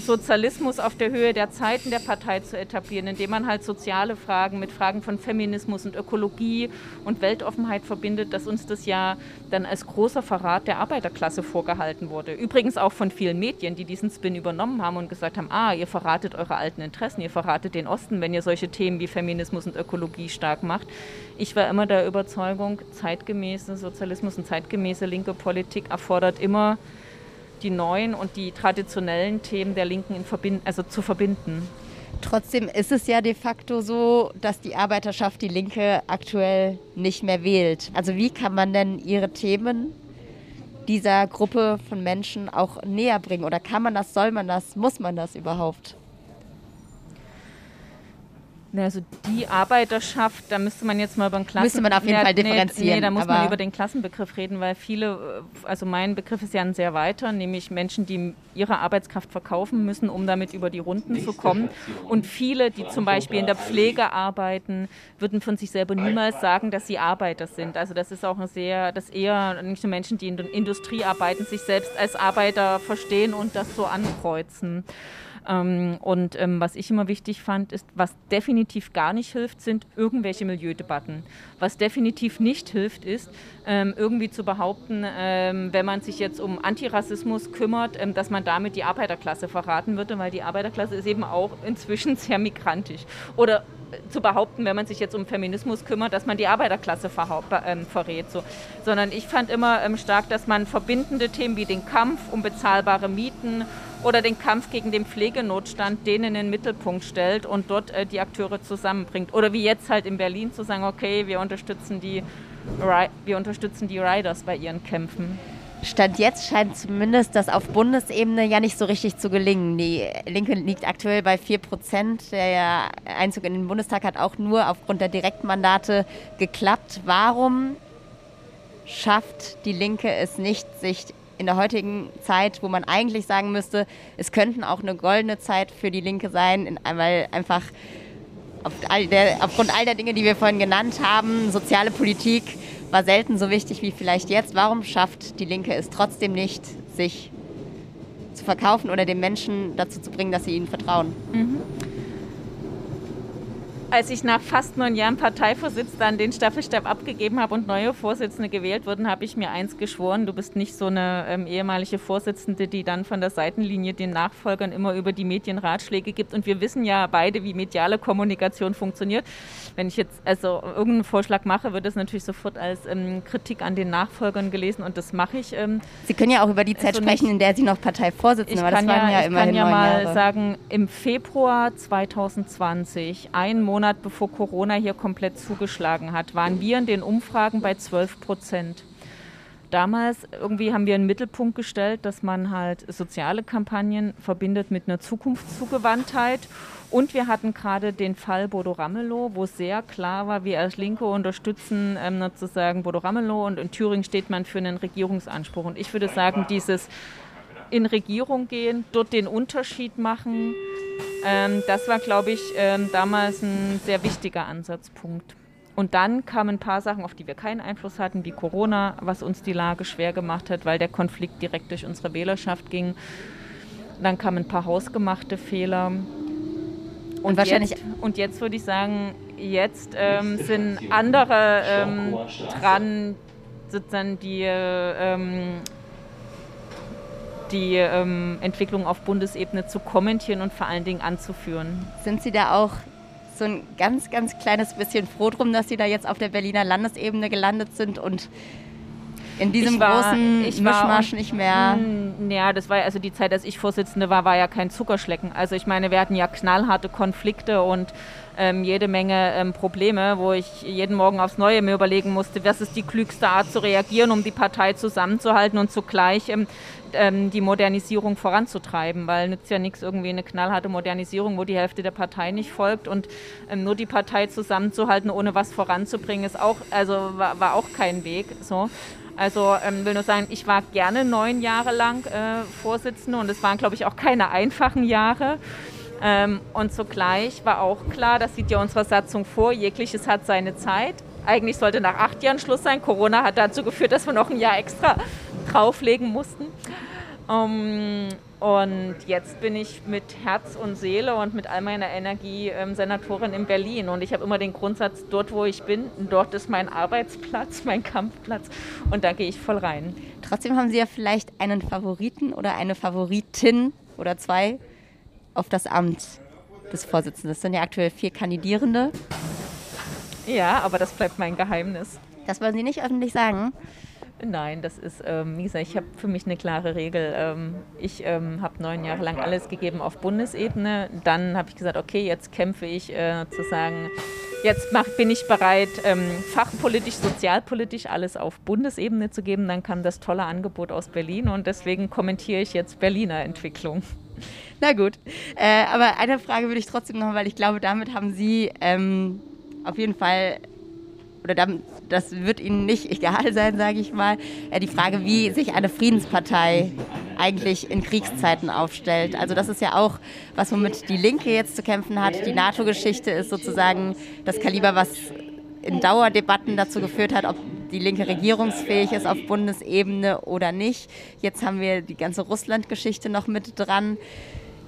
Sozialismus auf der Höhe der Zeiten der Partei zu etablieren, indem man halt soziale Fragen mit Fragen von Feminismus und Ökologie und Weltoffenheit verbindet, dass uns das ja dann als großer Verrat der Arbeiterklasse vorgehalten wurde. Übrigens auch von vielen Medien, die diesen Spin übernommen haben und gesagt haben, ah, ihr verratet eure alten Interessen, ihr verratet den Osten, wenn ihr solche Themen wie Feminismus und Ökologie stark macht. Ich war immer der Überzeugung, zeitgemäße Sozialismus und zeitgemäße linke Politik erfordert immer die neuen und die traditionellen Themen der Linken verbind also zu verbinden. Trotzdem ist es ja de facto so, dass die Arbeiterschaft die Linke aktuell nicht mehr wählt. Also wie kann man denn ihre Themen dieser Gruppe von Menschen auch näher bringen? Oder kann man das, soll man das, muss man das überhaupt? Also die Arbeiterschaft, da müsste man jetzt mal über den Klassen... Müsste man auf jeden Fall differenzieren. Nee, nee da muss man über den Klassenbegriff reden, weil viele, äh, also mein Begriff ist ja ein sehr weiter, nämlich Menschen, die ihre Arbeitskraft verkaufen müssen, um damit über die Runden zu kommen. Und viele, die zum Beispiel in der Pflege arbeiten, würden von sich selber niemals sagen, dass sie Arbeiter sind. Also das ist auch eine sehr, das eher nicht nur Menschen, die in der Industrie arbeiten, sich selbst als Arbeiter verstehen und das so ankreuzen. Ähm, und ähm, was ich immer wichtig fand, ist, was definitiv gar nicht hilft, sind irgendwelche Milieudebatten. Was definitiv nicht hilft, ist, ähm, irgendwie zu behaupten, ähm, wenn man sich jetzt um Antirassismus kümmert, ähm, dass man damit die Arbeiterklasse verraten würde, weil die Arbeiterklasse ist eben auch inzwischen sehr migrantisch. Oder äh, zu behaupten, wenn man sich jetzt um Feminismus kümmert, dass man die Arbeiterklasse ähm, verrät. So. Sondern ich fand immer ähm, stark, dass man verbindende Themen wie den Kampf um bezahlbare Mieten oder den Kampf gegen den Pflegenotstand, den in den Mittelpunkt stellt und dort äh, die Akteure zusammenbringt. Oder wie jetzt halt in Berlin zu sagen, okay, wir unterstützen die, wir unterstützen die Riders bei ihren Kämpfen. Stand jetzt scheint zumindest das auf Bundesebene ja nicht so richtig zu gelingen. Die Linke liegt aktuell bei 4 Prozent. Der Einzug in den Bundestag hat auch nur aufgrund der Direktmandate geklappt. Warum schafft die Linke es nicht, sich in der heutigen Zeit, wo man eigentlich sagen müsste, es könnten auch eine goldene Zeit für die Linke sein, weil einfach auf all der, aufgrund all der Dinge, die wir vorhin genannt haben, soziale Politik war selten so wichtig wie vielleicht jetzt. Warum schafft die Linke es trotzdem nicht, sich zu verkaufen oder den Menschen dazu zu bringen, dass sie ihnen vertrauen? Mhm als ich nach fast neun Jahren Parteivorsitz dann den Staffelstab abgegeben habe und neue Vorsitzende gewählt wurden, habe ich mir eins geschworen, du bist nicht so eine ähm, ehemalige Vorsitzende, die dann von der Seitenlinie den Nachfolgern immer über die Medien Ratschläge gibt. Und wir wissen ja beide, wie mediale Kommunikation funktioniert. Wenn ich jetzt also irgendeinen Vorschlag mache, wird das natürlich sofort als ähm, Kritik an den Nachfolgern gelesen und das mache ich. Ähm, Sie können ja auch über die Zeit also sprechen, in der Sie noch Parteivorsitzende waren. Das waren ja, ja immerhin Ich kann ja mal Jahre. sagen, im Februar 2020, ein Monat Monat bevor Corona hier komplett zugeschlagen hat, waren wir in den Umfragen bei 12 Prozent. Damals irgendwie haben wir einen Mittelpunkt gestellt, dass man halt soziale Kampagnen verbindet mit einer Zukunftszugewandtheit. Und wir hatten gerade den Fall Bodo Ramelow, wo sehr klar war, wir als Linke unterstützen ähm, sozusagen Bodo Ramelow und in Thüringen steht man für einen Regierungsanspruch. Und ich würde sagen, dieses in Regierung gehen, dort den Unterschied machen, ähm, das war, glaube ich, ähm, damals ein sehr wichtiger Ansatzpunkt. Und dann kamen ein paar Sachen, auf die wir keinen Einfluss hatten, wie Corona, was uns die Lage schwer gemacht hat, weil der Konflikt direkt durch unsere Wählerschaft ging. Dann kamen ein paar hausgemachte Fehler. Und, und wahrscheinlich jetzt, und jetzt würde ich sagen, jetzt ähm, sind andere ähm, dran, sozusagen die ähm, die ähm, Entwicklung auf Bundesebene zu kommentieren und vor allen Dingen anzuführen. Sind Sie da auch so ein ganz, ganz kleines bisschen froh drum, dass Sie da jetzt auf der Berliner Landesebene gelandet sind und in diesem war, großen Mischmasch nicht mehr. Mh, ja, das war also die Zeit, als ich Vorsitzende war, war ja kein Zuckerschlecken. Also ich meine, wir hatten ja knallharte Konflikte und ähm, jede Menge ähm, Probleme, wo ich jeden Morgen aufs Neue mir überlegen musste, was ist die klügste Art zu reagieren, um die Partei zusammenzuhalten und zugleich ähm, ähm die Modernisierung voranzutreiben, weil nützt ja nichts irgendwie eine knallharte Modernisierung, wo die Hälfte der Partei nicht folgt und ähm, nur die Partei zusammenzuhalten, ohne was voranzubringen, ist auch, also war, war auch kein Weg. So. Also ähm, will nur sagen, ich war gerne neun Jahre lang äh, Vorsitzende und es waren, glaube ich, auch keine einfachen Jahre. Ähm, und zugleich war auch klar, das sieht ja unsere Satzung vor, jegliches hat seine Zeit. Eigentlich sollte nach acht Jahren Schluss sein. Corona hat dazu geführt, dass wir noch ein Jahr extra drauflegen mussten. Um, und jetzt bin ich mit Herz und Seele und mit all meiner Energie ähm, Senatorin in Berlin. Und ich habe immer den Grundsatz, dort wo ich bin, dort ist mein Arbeitsplatz, mein Kampfplatz. Und da gehe ich voll rein. Trotzdem haben Sie ja vielleicht einen Favoriten oder eine Favoritin oder zwei auf das Amt des Vorsitzenden. Das sind ja aktuell vier Kandidierende. Ja, aber das bleibt mein Geheimnis. Das wollen Sie nicht öffentlich sagen? Nein, das ist, ähm, wie gesagt, ich habe für mich eine klare Regel. Ähm, ich ähm, habe neun Jahre lang alles gegeben auf Bundesebene. Dann habe ich gesagt, okay, jetzt kämpfe ich äh, zu sagen, jetzt mach, bin ich bereit, ähm, fachpolitisch, sozialpolitisch alles auf Bundesebene zu geben. Dann kam das tolle Angebot aus Berlin und deswegen kommentiere ich jetzt Berliner Entwicklung. Na gut. Äh, aber eine Frage würde ich trotzdem noch, weil ich glaube, damit haben Sie ähm, auf jeden Fall, oder damit, das wird Ihnen nicht egal sein, sage ich mal, äh, die Frage, wie sich eine Friedenspartei eigentlich in Kriegszeiten aufstellt. Also das ist ja auch was, womit die Linke jetzt zu kämpfen hat. Die NATO-Geschichte ist sozusagen das Kaliber, was in Dauerdebatten dazu geführt hat, ob die Linke regierungsfähig ist auf Bundesebene oder nicht. Jetzt haben wir die ganze Russland-Geschichte noch mit dran.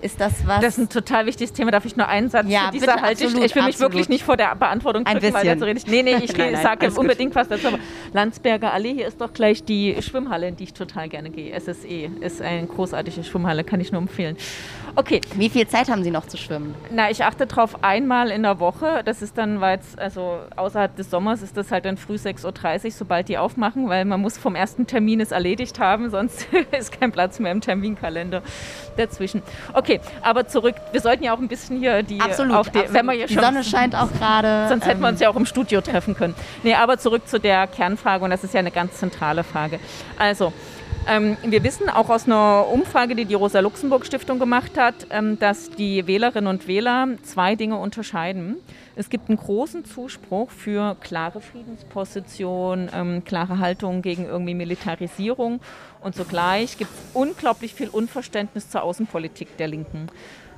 Ist das was? Das ist ein total wichtiges Thema. Darf ich nur einen Satz ja, zu dieser bitte, halte absolut, ich, ich will mich absolut. wirklich nicht vor der Beantwortung drücken, ein bisschen. weil Nee, nee, ich sage unbedingt was dazu. Aber Landsberger Allee, hier ist doch gleich die Schwimmhalle, in die ich total gerne gehe. SSE ist eine großartige Schwimmhalle, kann ich nur empfehlen. Okay. Wie viel Zeit haben Sie noch zu schwimmen? Na, ich achte darauf einmal in der Woche. Das ist dann, weil es, also außerhalb des Sommers ist das halt dann früh 6.30 Uhr, sobald die aufmachen, weil man muss vom ersten Termin es erledigt haben, sonst ist kein Platz mehr im Terminkalender dazwischen. Okay, aber zurück. Wir sollten ja auch ein bisschen hier die, absolut, auf die, absolut. wenn man die Sonne scheint auch gerade. Sonst ähm, hätten wir uns ja auch im Studio treffen können. Nee, aber zurück zu der Kernfrage und das ist ja eine ganz zentrale Frage. Also Ähm, wir wissen auch aus einer Umfrage, die die Rosa-Luxemburg-Stiftung gemacht hat, ähm, dass die Wählerinnen und Wähler zwei Dinge unterscheiden. Es gibt einen großen Zuspruch für klare Friedensposition, ähm, klare Haltung gegen irgendwie Militarisierung und zugleich gibt es unglaublich viel Unverständnis zur Außenpolitik der Linken.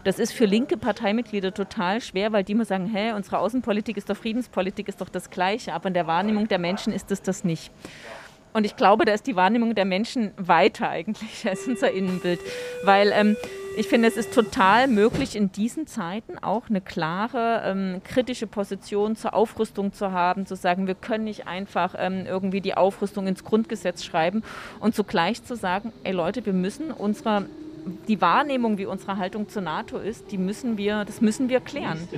Das ist für linke Parteimitglieder total schwer, weil die immer sagen, hä, unsere Außenpolitik ist doch Friedenspolitik, ist doch das Gleiche, aber in der Wahrnehmung der Menschen ist es das nicht. Und ich glaube, da ist die Wahrnehmung der Menschen weiter eigentlich als unser Innenbild, weil ähm, ich finde, es ist total möglich, in diesen Zeiten auch eine klare ähm, kritische Position zur Aufrüstung zu haben, zu sagen, wir können nicht einfach ähm, irgendwie die Aufrüstung ins Grundgesetz schreiben und zugleich zu sagen, ey Leute, wir müssen unsere die Wahrnehmung, wie unsere Haltung zur NATO ist, die müssen wir, das müssen wir klären.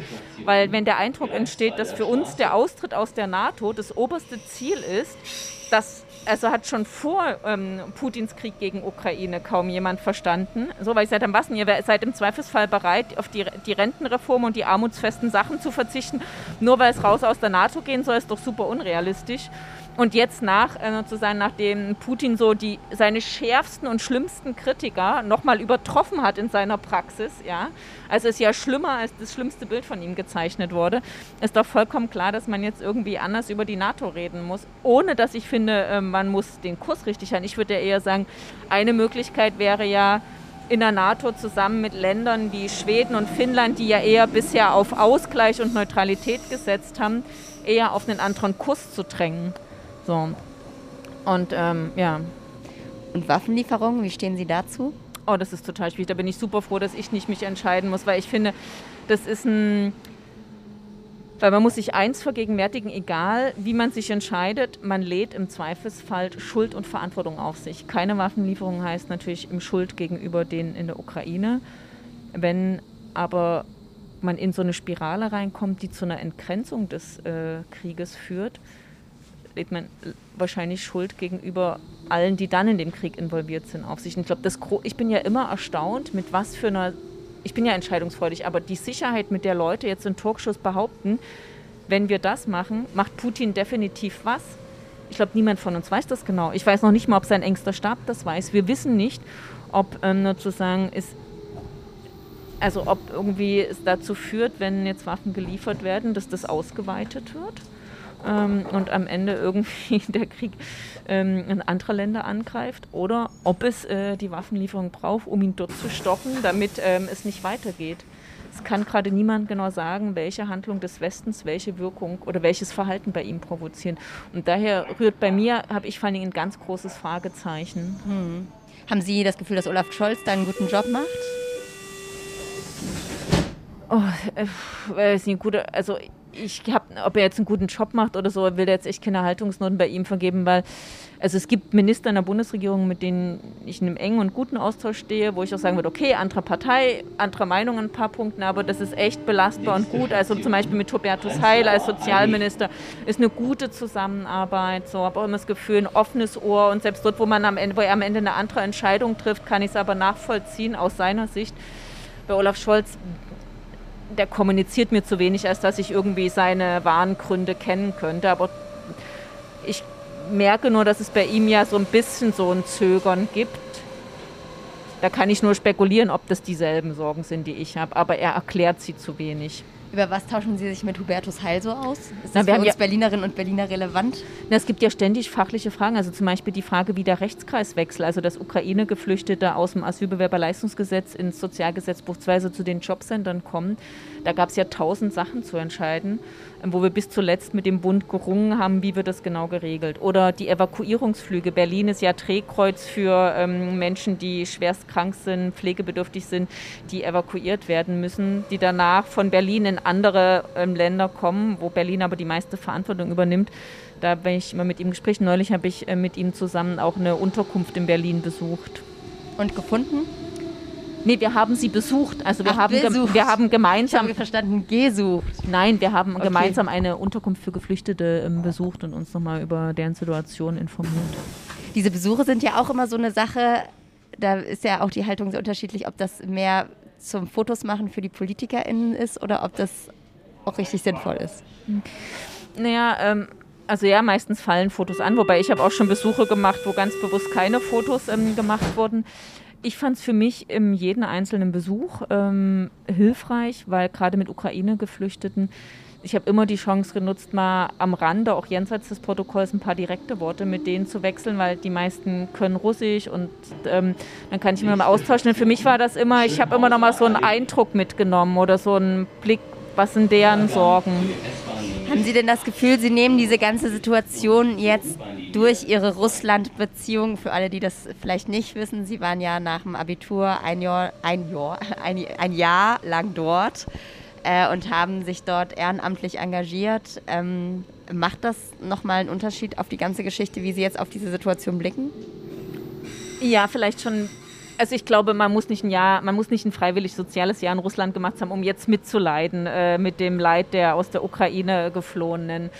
Weil wenn der Eindruck entsteht, dass für uns der Austritt aus der NATO das oberste Ziel ist, dass also hat schon vor ähm, Putins Krieg gegen Ukraine kaum jemand verstanden. So, weil ich gesagt habe, was denn, ihr seid im Zweifelsfall bereit, auf die, die Rentenreform und die armutsfesten Sachen zu verzichten, nur weil es raus aus der NATO gehen soll, ist doch super unrealistisch. Und jetzt nach, äh, nachdem Putin so die, seine schärfsten und schlimmsten Kritiker nochmal übertroffen hat in seiner Praxis, ja, also ist ja schlimmer, als das schlimmste Bild von ihm gezeichnet wurde, ist doch vollkommen klar, dass man jetzt irgendwie anders über die NATO reden muss, ohne dass ich finde, äh, man muss den Kurs richtig halten. Ich würde eher sagen, eine Möglichkeit wäre ja, in der NATO zusammen mit Ländern wie Schweden und Finnland, die ja eher bisher auf Ausgleich und Neutralität gesetzt haben, eher auf einen anderen Kurs zu drängen. So. Und ähm, ja. Und Waffenlieferungen, wie stehen Sie dazu? Oh, das ist total schwierig. Da bin ich super froh, dass ich nicht mich entscheiden muss, weil ich finde, das ist ein. Weil man muss sich eins vergegenwärtigen, egal wie man sich entscheidet, man lädt im Zweifelsfall Schuld und Verantwortung auf sich. Keine Waffenlieferung heißt natürlich im Schuld gegenüber denen in der Ukraine. Wenn aber man in so eine Spirale reinkommt, die zu einer Entgrenzung des äh, Krieges führt, lädt man wahrscheinlich Schuld gegenüber allen, die dann in dem Krieg involviert sind, auf sich. Und ich glaube, ich bin ja immer erstaunt, mit was für einer, ich bin ja entscheidungsfreudig, aber die Sicherheit, mit der Leute jetzt in Talkshows behaupten, wenn wir das machen, macht Putin definitiv was. Ich glaube, niemand von uns weiß das genau. Ich weiß noch nicht mal, ob sein engster Stab das weiß. Wir wissen nicht, ob ähm, sozusagen es also ob irgendwie es dazu führt, wenn jetzt Waffen geliefert werden, dass das ausgeweitet wird ähm, und am Ende irgendwie der Krieg ähm, in andere Länder angreift oder ob es äh, die Waffenlieferung braucht, um ihn dort zu stoppen, damit ähm, es nicht weitergeht. Es kann gerade niemand genau sagen, welche Handlung des Westens welche Wirkung oder welches Verhalten bei ihm provozieren. Und daher rührt bei mir, habe ich vor allem ein ganz großes Fragezeichen. Hm. Haben Sie das Gefühl, dass Olaf Scholz da einen guten Job macht? Oh, äh, ist nicht gut. Also ich habe, ob er jetzt einen guten Job macht oder so, will jetzt echt keine Haltungsnoten bei ihm vergeben, weil also es gibt Minister in der Bundesregierung, mit denen ich in einem engen und guten Austausch stehe, wo ich auch sagen würde, okay, andere Partei, andere Meinung an ein paar Punkten, aber das ist echt belastbar und gut. Also zum Beispiel mit Hubertus Heil als Sozialminister ist eine gute Zusammenarbeit. So habe auch immer das Gefühl, ein offenes Ohr und selbst dort, wo man am Ende, wo er am Ende eine andere Entscheidung trifft, kann ich es aber nachvollziehen aus seiner Sicht. Bei Olaf Scholz der kommuniziert mir zu wenig, als dass ich irgendwie seine wahren Gründe kennen könnte. Aber ich merke nur, dass es bei ihm ja so ein bisschen so ein Zögern gibt. Da kann ich nur spekulieren, ob das dieselben Sorgen sind, die ich habe. Aber er erklärt sie zu wenig. Über was tauschen Sie sich mit Hubertus Heil so aus? Ist das Na, für uns ja, Berlinerinnen und Berliner relevant? Na, es gibt ja ständig fachliche Fragen. Also zum Beispiel die Frage, wie der Rechtskreiswechsel, also dass Ukraine-Geflüchtete aus dem Asylbewerberleistungsgesetz ins Sozialgesetzbuch 2 also zu den Jobcentern kommen. Da gab es ja tausend Sachen zu entscheiden, wo wir bis zuletzt mit dem Bund gerungen haben, wie wird das genau geregelt. Oder die Evakuierungsflüge. Berlin ist ja Drehkreuz für ähm, Menschen, die schwerst krank sind, pflegebedürftig sind, die evakuiert werden müssen, die danach von Berlin in andere ähm, Länder kommen, wo Berlin aber die meiste Verantwortung übernimmt. Da bin ich immer mit ihm Gespräch. Neulich habe ich äh, mit ihm zusammen auch eine Unterkunft in Berlin besucht. Und gefunden? Nee, wir haben sie besucht. Also wir, Ach, haben, besucht. wir haben gemeinsam. Ich habe verstanden, gesucht. Nein, wir haben okay. gemeinsam eine Unterkunft für Geflüchtete ähm, besucht und uns nochmal über deren Situation informiert. Diese Besuche sind ja auch immer so eine Sache, da ist ja auch die Haltung sehr unterschiedlich, ob das mehr zum Fotos machen für die PolitikerInnen ist oder ob das auch richtig sinnvoll ist. Naja, ähm, Also ja, meistens fallen Fotos an, wobei ich habe auch schon Besuche gemacht, wo ganz bewusst keine Fotos ähm, gemacht wurden. Ich fand es für mich in jedem einzelnen Besuch ähm, hilfreich, weil gerade mit Ukraine-Geflüchteten ich habe immer die Chance genutzt, mal am Rande, auch jenseits des Protokolls, ein paar direkte Worte mit denen zu wechseln, weil die meisten können Russisch und ähm, dann kann ich mir mal austauschen. Und für mich war das immer, ich habe immer noch mal so einen Eindruck mitgenommen oder so einen Blick, was sind deren Sorgen. Haben Sie denn das Gefühl, Sie nehmen diese ganze Situation jetzt durch Ihre Russland-Beziehung, für alle, die das vielleicht nicht wissen, Sie waren ja nach dem Abitur ein Jahr, ein Jahr, ein, ein Jahr lang dort äh, und haben sich dort ehrenamtlich engagiert. Ähm, macht das nochmal einen Unterschied auf die ganze Geschichte, wie Sie jetzt auf diese Situation blicken? Ja, vielleicht schon. Also ich glaube, man muss nicht ein Jahr, man muss nicht ein freiwillig soziales Jahr in Russland gemacht haben, um jetzt mitzuleiden äh, mit dem Leid der aus der Ukraine geflohenen.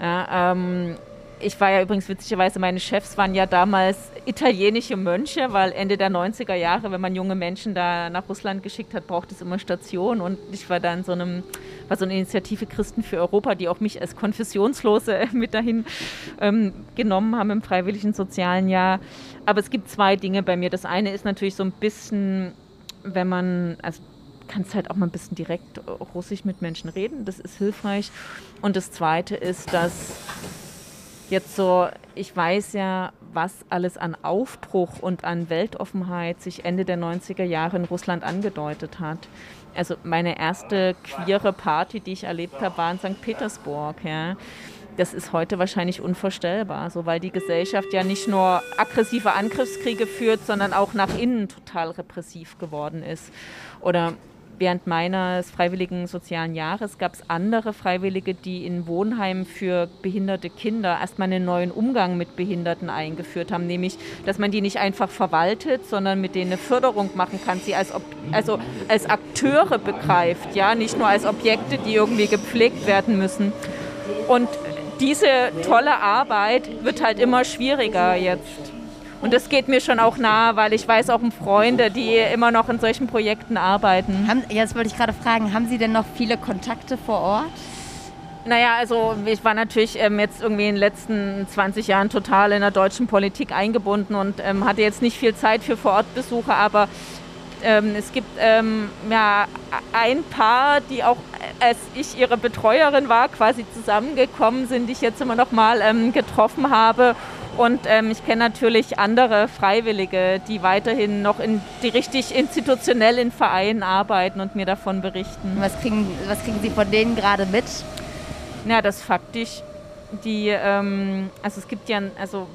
Ja, ähm, ich war ja übrigens witzigerweise, meine Chefs waren ja damals italienische Mönche, weil Ende der 90er Jahre, wenn man junge Menschen da nach Russland geschickt hat, braucht es immer Stationen. Und ich war dann so einem, war so eine Initiative Christen für Europa, die auch mich als Konfessionslose mit dahin ähm, genommen haben im freiwilligen sozialen Jahr. Aber es gibt zwei Dinge bei mir. Das eine ist natürlich so ein bisschen, wenn man, also kannst halt auch mal ein bisschen direkt Russisch mit Menschen reden. Das ist hilfreich. Und das Zweite ist, dass jetzt so, ich weiß ja, was alles an Aufbruch und an Weltoffenheit sich Ende der 90er Jahre in Russland angedeutet hat. Also meine erste queere Party, die ich erlebt habe, war in St. Petersburg. Ja. Das ist heute wahrscheinlich unvorstellbar, so weil die Gesellschaft ja nicht nur aggressive Angriffskriege führt, sondern auch nach innen total repressiv geworden ist. Oder während meines freiwilligen sozialen Jahres gab es andere Freiwillige, die in Wohnheimen für behinderte Kinder erstmal einen neuen Umgang mit Behinderten eingeführt haben, nämlich, dass man die nicht einfach verwaltet, sondern mit denen eine Förderung machen kann, sie als, also als Akteure begreift, ja, nicht nur als Objekte, die irgendwie gepflegt werden müssen. Und diese tolle Arbeit wird halt immer schwieriger jetzt. Und das geht mir schon auch nahe, weil ich weiß auch um Freunde, die immer noch in solchen Projekten arbeiten. Haben, jetzt wollte ich gerade fragen, haben Sie denn noch viele Kontakte vor Ort? Naja, also ich war natürlich ähm, jetzt irgendwie in den letzten 20 Jahren total in der deutschen Politik eingebunden und ähm, hatte jetzt nicht viel Zeit für Vorortbesuche, aber ähm, es gibt ähm, ja ein Paar, die auch äh, als ich ihre Betreuerin war, quasi zusammengekommen sind, die ich jetzt immer noch mal ähm, getroffen habe und ähm, ich kenne natürlich andere Freiwillige, die weiterhin noch in, die richtig institutionell in Vereinen arbeiten und mir davon berichten. Was kriegen, was kriegen Sie von denen gerade mit? Ja, das faktisch. Die, ähm, also es gibt ja, also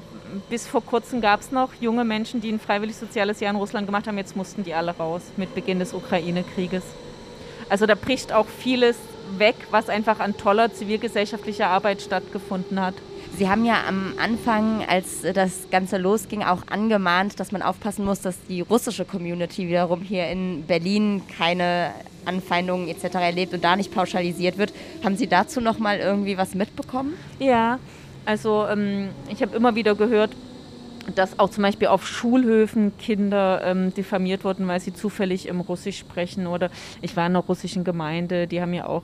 bis vor kurzem gab es noch junge Menschen, die ein freiwillig soziales Jahr in Russland gemacht haben. Jetzt mussten die alle raus mit Beginn des Ukraine-Krieges. Also da bricht auch vieles weg, was einfach an toller zivilgesellschaftlicher Arbeit stattgefunden hat. Sie haben ja am Anfang, als das Ganze losging, auch angemahnt, dass man aufpassen muss, dass die russische Community wiederum hier in Berlin keine Anfeindungen etc. erlebt und da nicht pauschalisiert wird. Haben Sie dazu noch mal irgendwie was mitbekommen? Ja, also ähm, ich habe immer wieder gehört, dass auch zum Beispiel auf Schulhöfen Kinder ähm, diffamiert wurden, weil sie zufällig im Russisch sprechen. Oder ich war in einer russischen Gemeinde, die haben ja auch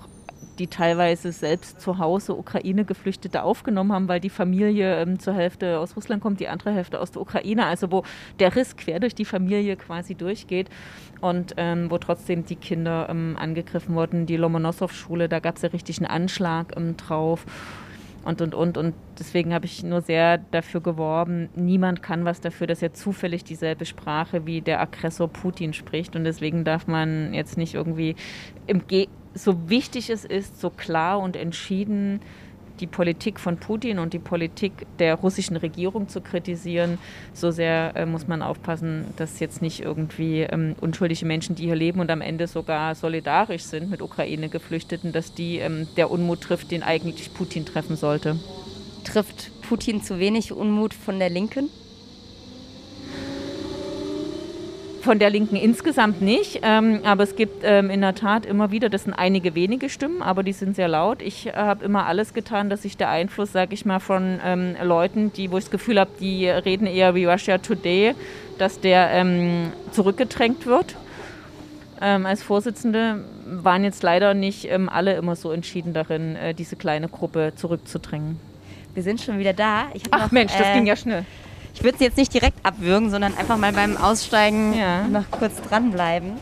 die teilweise selbst zu Hause Ukraine-Geflüchtete aufgenommen haben, weil die Familie ähm, zur Hälfte aus Russland kommt, die andere Hälfte aus der Ukraine, also wo der Riss quer durch die Familie quasi durchgeht und ähm, wo trotzdem die Kinder ähm, angegriffen wurden. Die Lomonossow-Schule, da gab es ja richtig einen Anschlag ähm, drauf und, und, und. Und deswegen habe ich nur sehr dafür geworben, niemand kann was dafür, dass er zufällig dieselbe Sprache wie der Aggressor Putin spricht. Und deswegen darf man jetzt nicht irgendwie im Ge so wichtig es ist, so klar und entschieden die Politik von Putin und die Politik der russischen Regierung zu kritisieren, so sehr äh, muss man aufpassen, dass jetzt nicht irgendwie ähm, unschuldige Menschen, die hier leben und am Ende sogar solidarisch sind mit Ukraine-Geflüchteten, dass die ähm, der Unmut trifft, den eigentlich Putin treffen sollte. Trifft Putin zu wenig Unmut von der Linken? Von der Linken insgesamt nicht, ähm, aber es gibt ähm, in der Tat immer wieder, das sind einige wenige Stimmen, aber die sind sehr laut. Ich äh, habe immer alles getan, dass sich der Einfluss, sage ich mal, von ähm, Leuten, die, wo ich das Gefühl habe, die reden eher wie Russia Today, dass der ähm, zurückgedrängt wird. Ähm, als Vorsitzende waren jetzt leider nicht ähm, alle immer so entschieden darin, äh, diese kleine Gruppe zurückzudrängen. Wir sind schon wieder da. Ach noch, Mensch, das äh, ging ja schnell. Ich würde sie jetzt nicht direkt abwürgen, sondern einfach mal beim Aussteigen ja. noch kurz dranbleiben.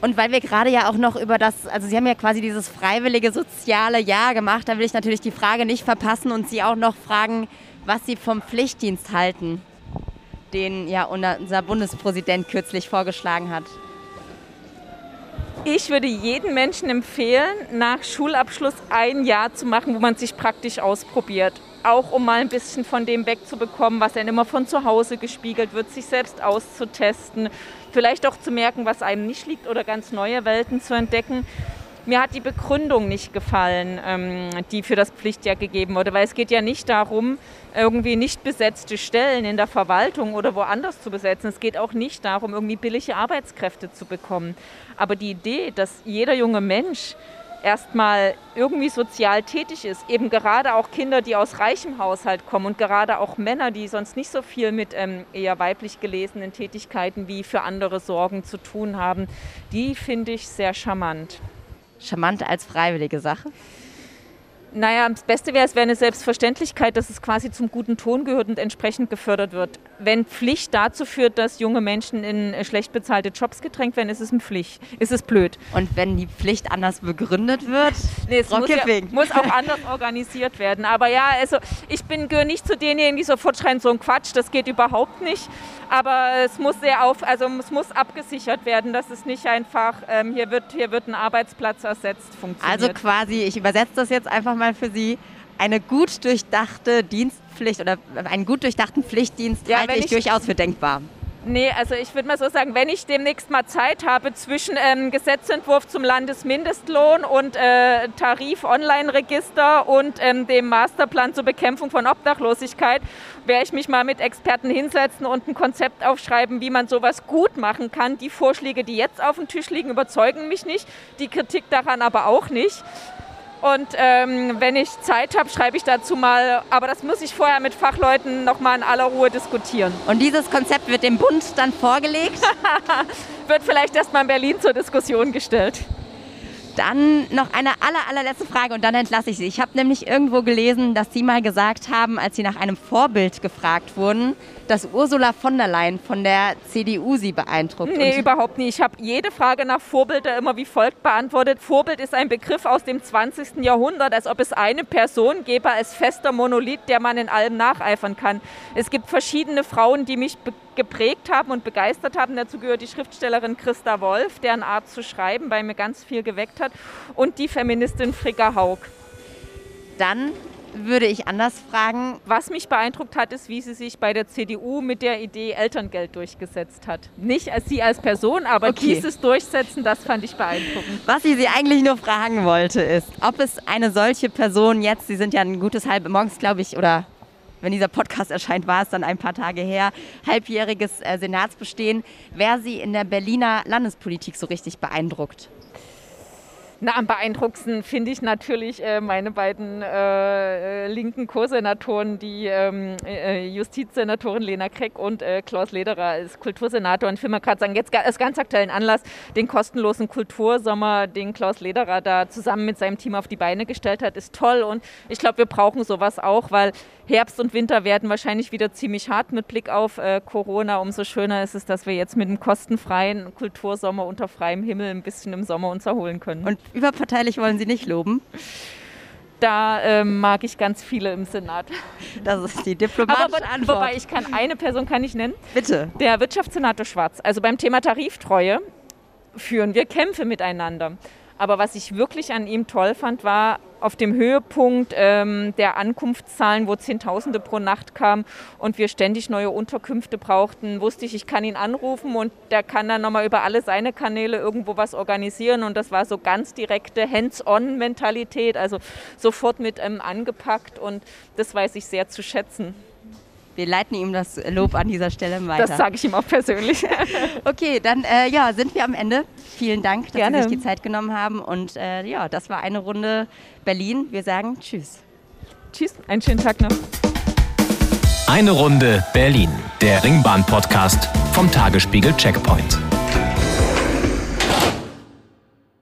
Und weil wir gerade ja auch noch über das, also Sie haben ja quasi dieses freiwillige soziale Jahr gemacht, da will ich natürlich die Frage nicht verpassen und Sie auch noch fragen, was Sie vom Pflichtdienst halten, den ja unser Bundespräsident kürzlich vorgeschlagen hat. Ich würde jedem Menschen empfehlen, nach Schulabschluss ein Jahr zu machen, wo man sich praktisch ausprobiert. Auch um mal ein bisschen von dem wegzubekommen, was einem immer von zu Hause gespiegelt wird, sich selbst auszutesten, vielleicht auch zu merken, was einem nicht liegt oder ganz neue Welten zu entdecken. Mir hat die Begründung nicht gefallen, ähm, die für das Pflichtjahr gegeben wurde, weil es geht ja nicht darum, irgendwie nicht besetzte Stellen in der Verwaltung oder woanders zu besetzen. Es geht auch nicht darum, irgendwie billige Arbeitskräfte zu bekommen. Aber die Idee, dass jeder junge Mensch erstmal irgendwie sozial tätig ist, eben gerade auch Kinder, die aus reichem Haushalt kommen und gerade auch Männer, die sonst nicht so viel mit ähm, eher weiblich gelesenen Tätigkeiten wie für andere Sorgen zu tun haben, die finde ich sehr charmant charmant als freiwillige Sache? Naja, das Beste wäre, es wäre eine Selbstverständlichkeit, dass es quasi zum guten Ton gehört und entsprechend gefördert wird. Wenn Pflicht dazu führt, dass junge Menschen in äh, schlecht bezahlte Jobs gedrängt werden, ist es eine Pflicht. Ist es blöd. Und wenn die Pflicht anders begründet wird? Nee, es muss, ja, muss, auch anders organisiert werden. Aber ja, also ich bin gehöre nicht zu denjenigen, die sofort schreien, so ein Quatsch, das geht überhaupt nicht. Aber es muss sehr auf, also es muss abgesichert werden, dass es nicht einfach, ähm, hier, wird, hier wird ein Arbeitsplatz ersetzt, funktioniert. Also quasi, ich übersetze das jetzt einfach mal für Sie, eine gut durchdachte Dienstpflicht oder einen gut durchdachten Pflichtdienst ja, halte ich, ich durchaus für denkbar. Nee, also ich würde mal so sagen, wenn ich demnächst mal Zeit habe zwischen ähm, Gesetzentwurf zum Landesmindestlohn und äh, Tarif-Online-Register und ähm, dem Masterplan zur Bekämpfung von Obdachlosigkeit, werde ich mich mal mit Experten hinsetzen und ein Konzept aufschreiben, wie man sowas gut machen kann. Die Vorschläge, die jetzt auf dem Tisch liegen, überzeugen mich nicht, die Kritik daran aber auch nicht. Und ähm, wenn ich Zeit habe, schreibe ich dazu mal. Aber das muss ich vorher mit Fachleuten nochmal in aller Ruhe diskutieren. Und dieses Konzept wird dem Bund dann vorgelegt? wird vielleicht erstmal in Berlin zur Diskussion gestellt. Dann noch eine aller, allerletzte Frage und dann entlasse ich Sie. Ich habe nämlich irgendwo gelesen, dass Sie mal gesagt haben, als Sie nach einem Vorbild gefragt wurden, dass Ursula von der Leyen von der CDU Sie beeindruckt. Nee, überhaupt nicht. Ich habe jede Frage nach Vorbilder immer wie folgt beantwortet. Vorbild ist ein Begriff aus dem 20. Jahrhundert, als ob es eine Person gäbe als fester Monolith, der man in allem nacheifern kann. Es gibt verschiedene Frauen, die mich geprägt haben und begeistert haben. Dazu gehört die Schriftstellerin Christa Wolf, deren Art zu schreiben bei mir ganz viel geweckt hat, und die Feministin Frigga Haug. Dann würde ich anders fragen. Was mich beeindruckt hat, ist, wie sie sich bei der CDU mit der Idee Elterngeld durchgesetzt hat. Nicht als sie als Person, aber okay. dieses Durchsetzen, das fand ich beeindruckend. Was ich Sie eigentlich nur fragen wollte, ist, ob es eine solche Person jetzt, Sie sind ja ein gutes halb, morgens glaube ich, oder wenn dieser Podcast erscheint, war es dann ein paar Tage her, halbjähriges äh, Senatsbestehen, wer Sie in der Berliner Landespolitik so richtig beeindruckt? Na, am beeindruckendsten finde ich natürlich äh, meine beiden äh, äh linken Co-Senatoren, die ähm, äh, Justizsenatorin Lena Kreck und äh, Klaus Lederer als Kultursenator. Und ich will mal gerade sagen, jetzt als ganz aktuellen Anlass den kostenlosen Kultursommer, den Klaus Lederer da zusammen mit seinem Team auf die Beine gestellt hat, ist toll. Und ich glaube, wir brauchen sowas auch, weil Herbst und Winter werden wahrscheinlich wieder ziemlich hart mit Blick auf äh, Corona. Umso schöner ist es, dass wir jetzt mit einem kostenfreien Kultursommer unter freiem Himmel ein bisschen im Sommer uns erholen können. Und überparteilich wollen Sie nicht loben? da ähm, mag ich ganz viele im Senat. Das ist die diplomatische Aber, Antwort. Wobei ich kann eine Person kann ich nennen. Bitte. Der Wirtschaftssenator Schwarz. Also beim Thema Tariftreue führen wir Kämpfe miteinander. Aber was ich wirklich an ihm toll fand, war auf dem Höhepunkt ähm, der Ankunftszahlen, wo Zehntausende pro Nacht kamen und wir ständig neue Unterkünfte brauchten, wusste ich, ich kann ihn anrufen und der kann dann nochmal über alle seine Kanäle irgendwo was organisieren. Und das war so ganz direkte Hands-on-Mentalität, also sofort mit ähm, angepackt und das weiß ich sehr zu schätzen. Wir leiten ihm das Lob an dieser Stelle weiter. Das sage ich ihm auch persönlich. okay, dann äh, ja, sind wir am Ende. Vielen Dank, dass Gerne. Sie sich die Zeit genommen haben. Und äh, ja, das war eine Runde Berlin. Wir sagen Tschüss. Tschüss, einen schönen Tag noch. Eine Runde Berlin, der Ringbahn-Podcast vom Tagesspiegel Checkpoint.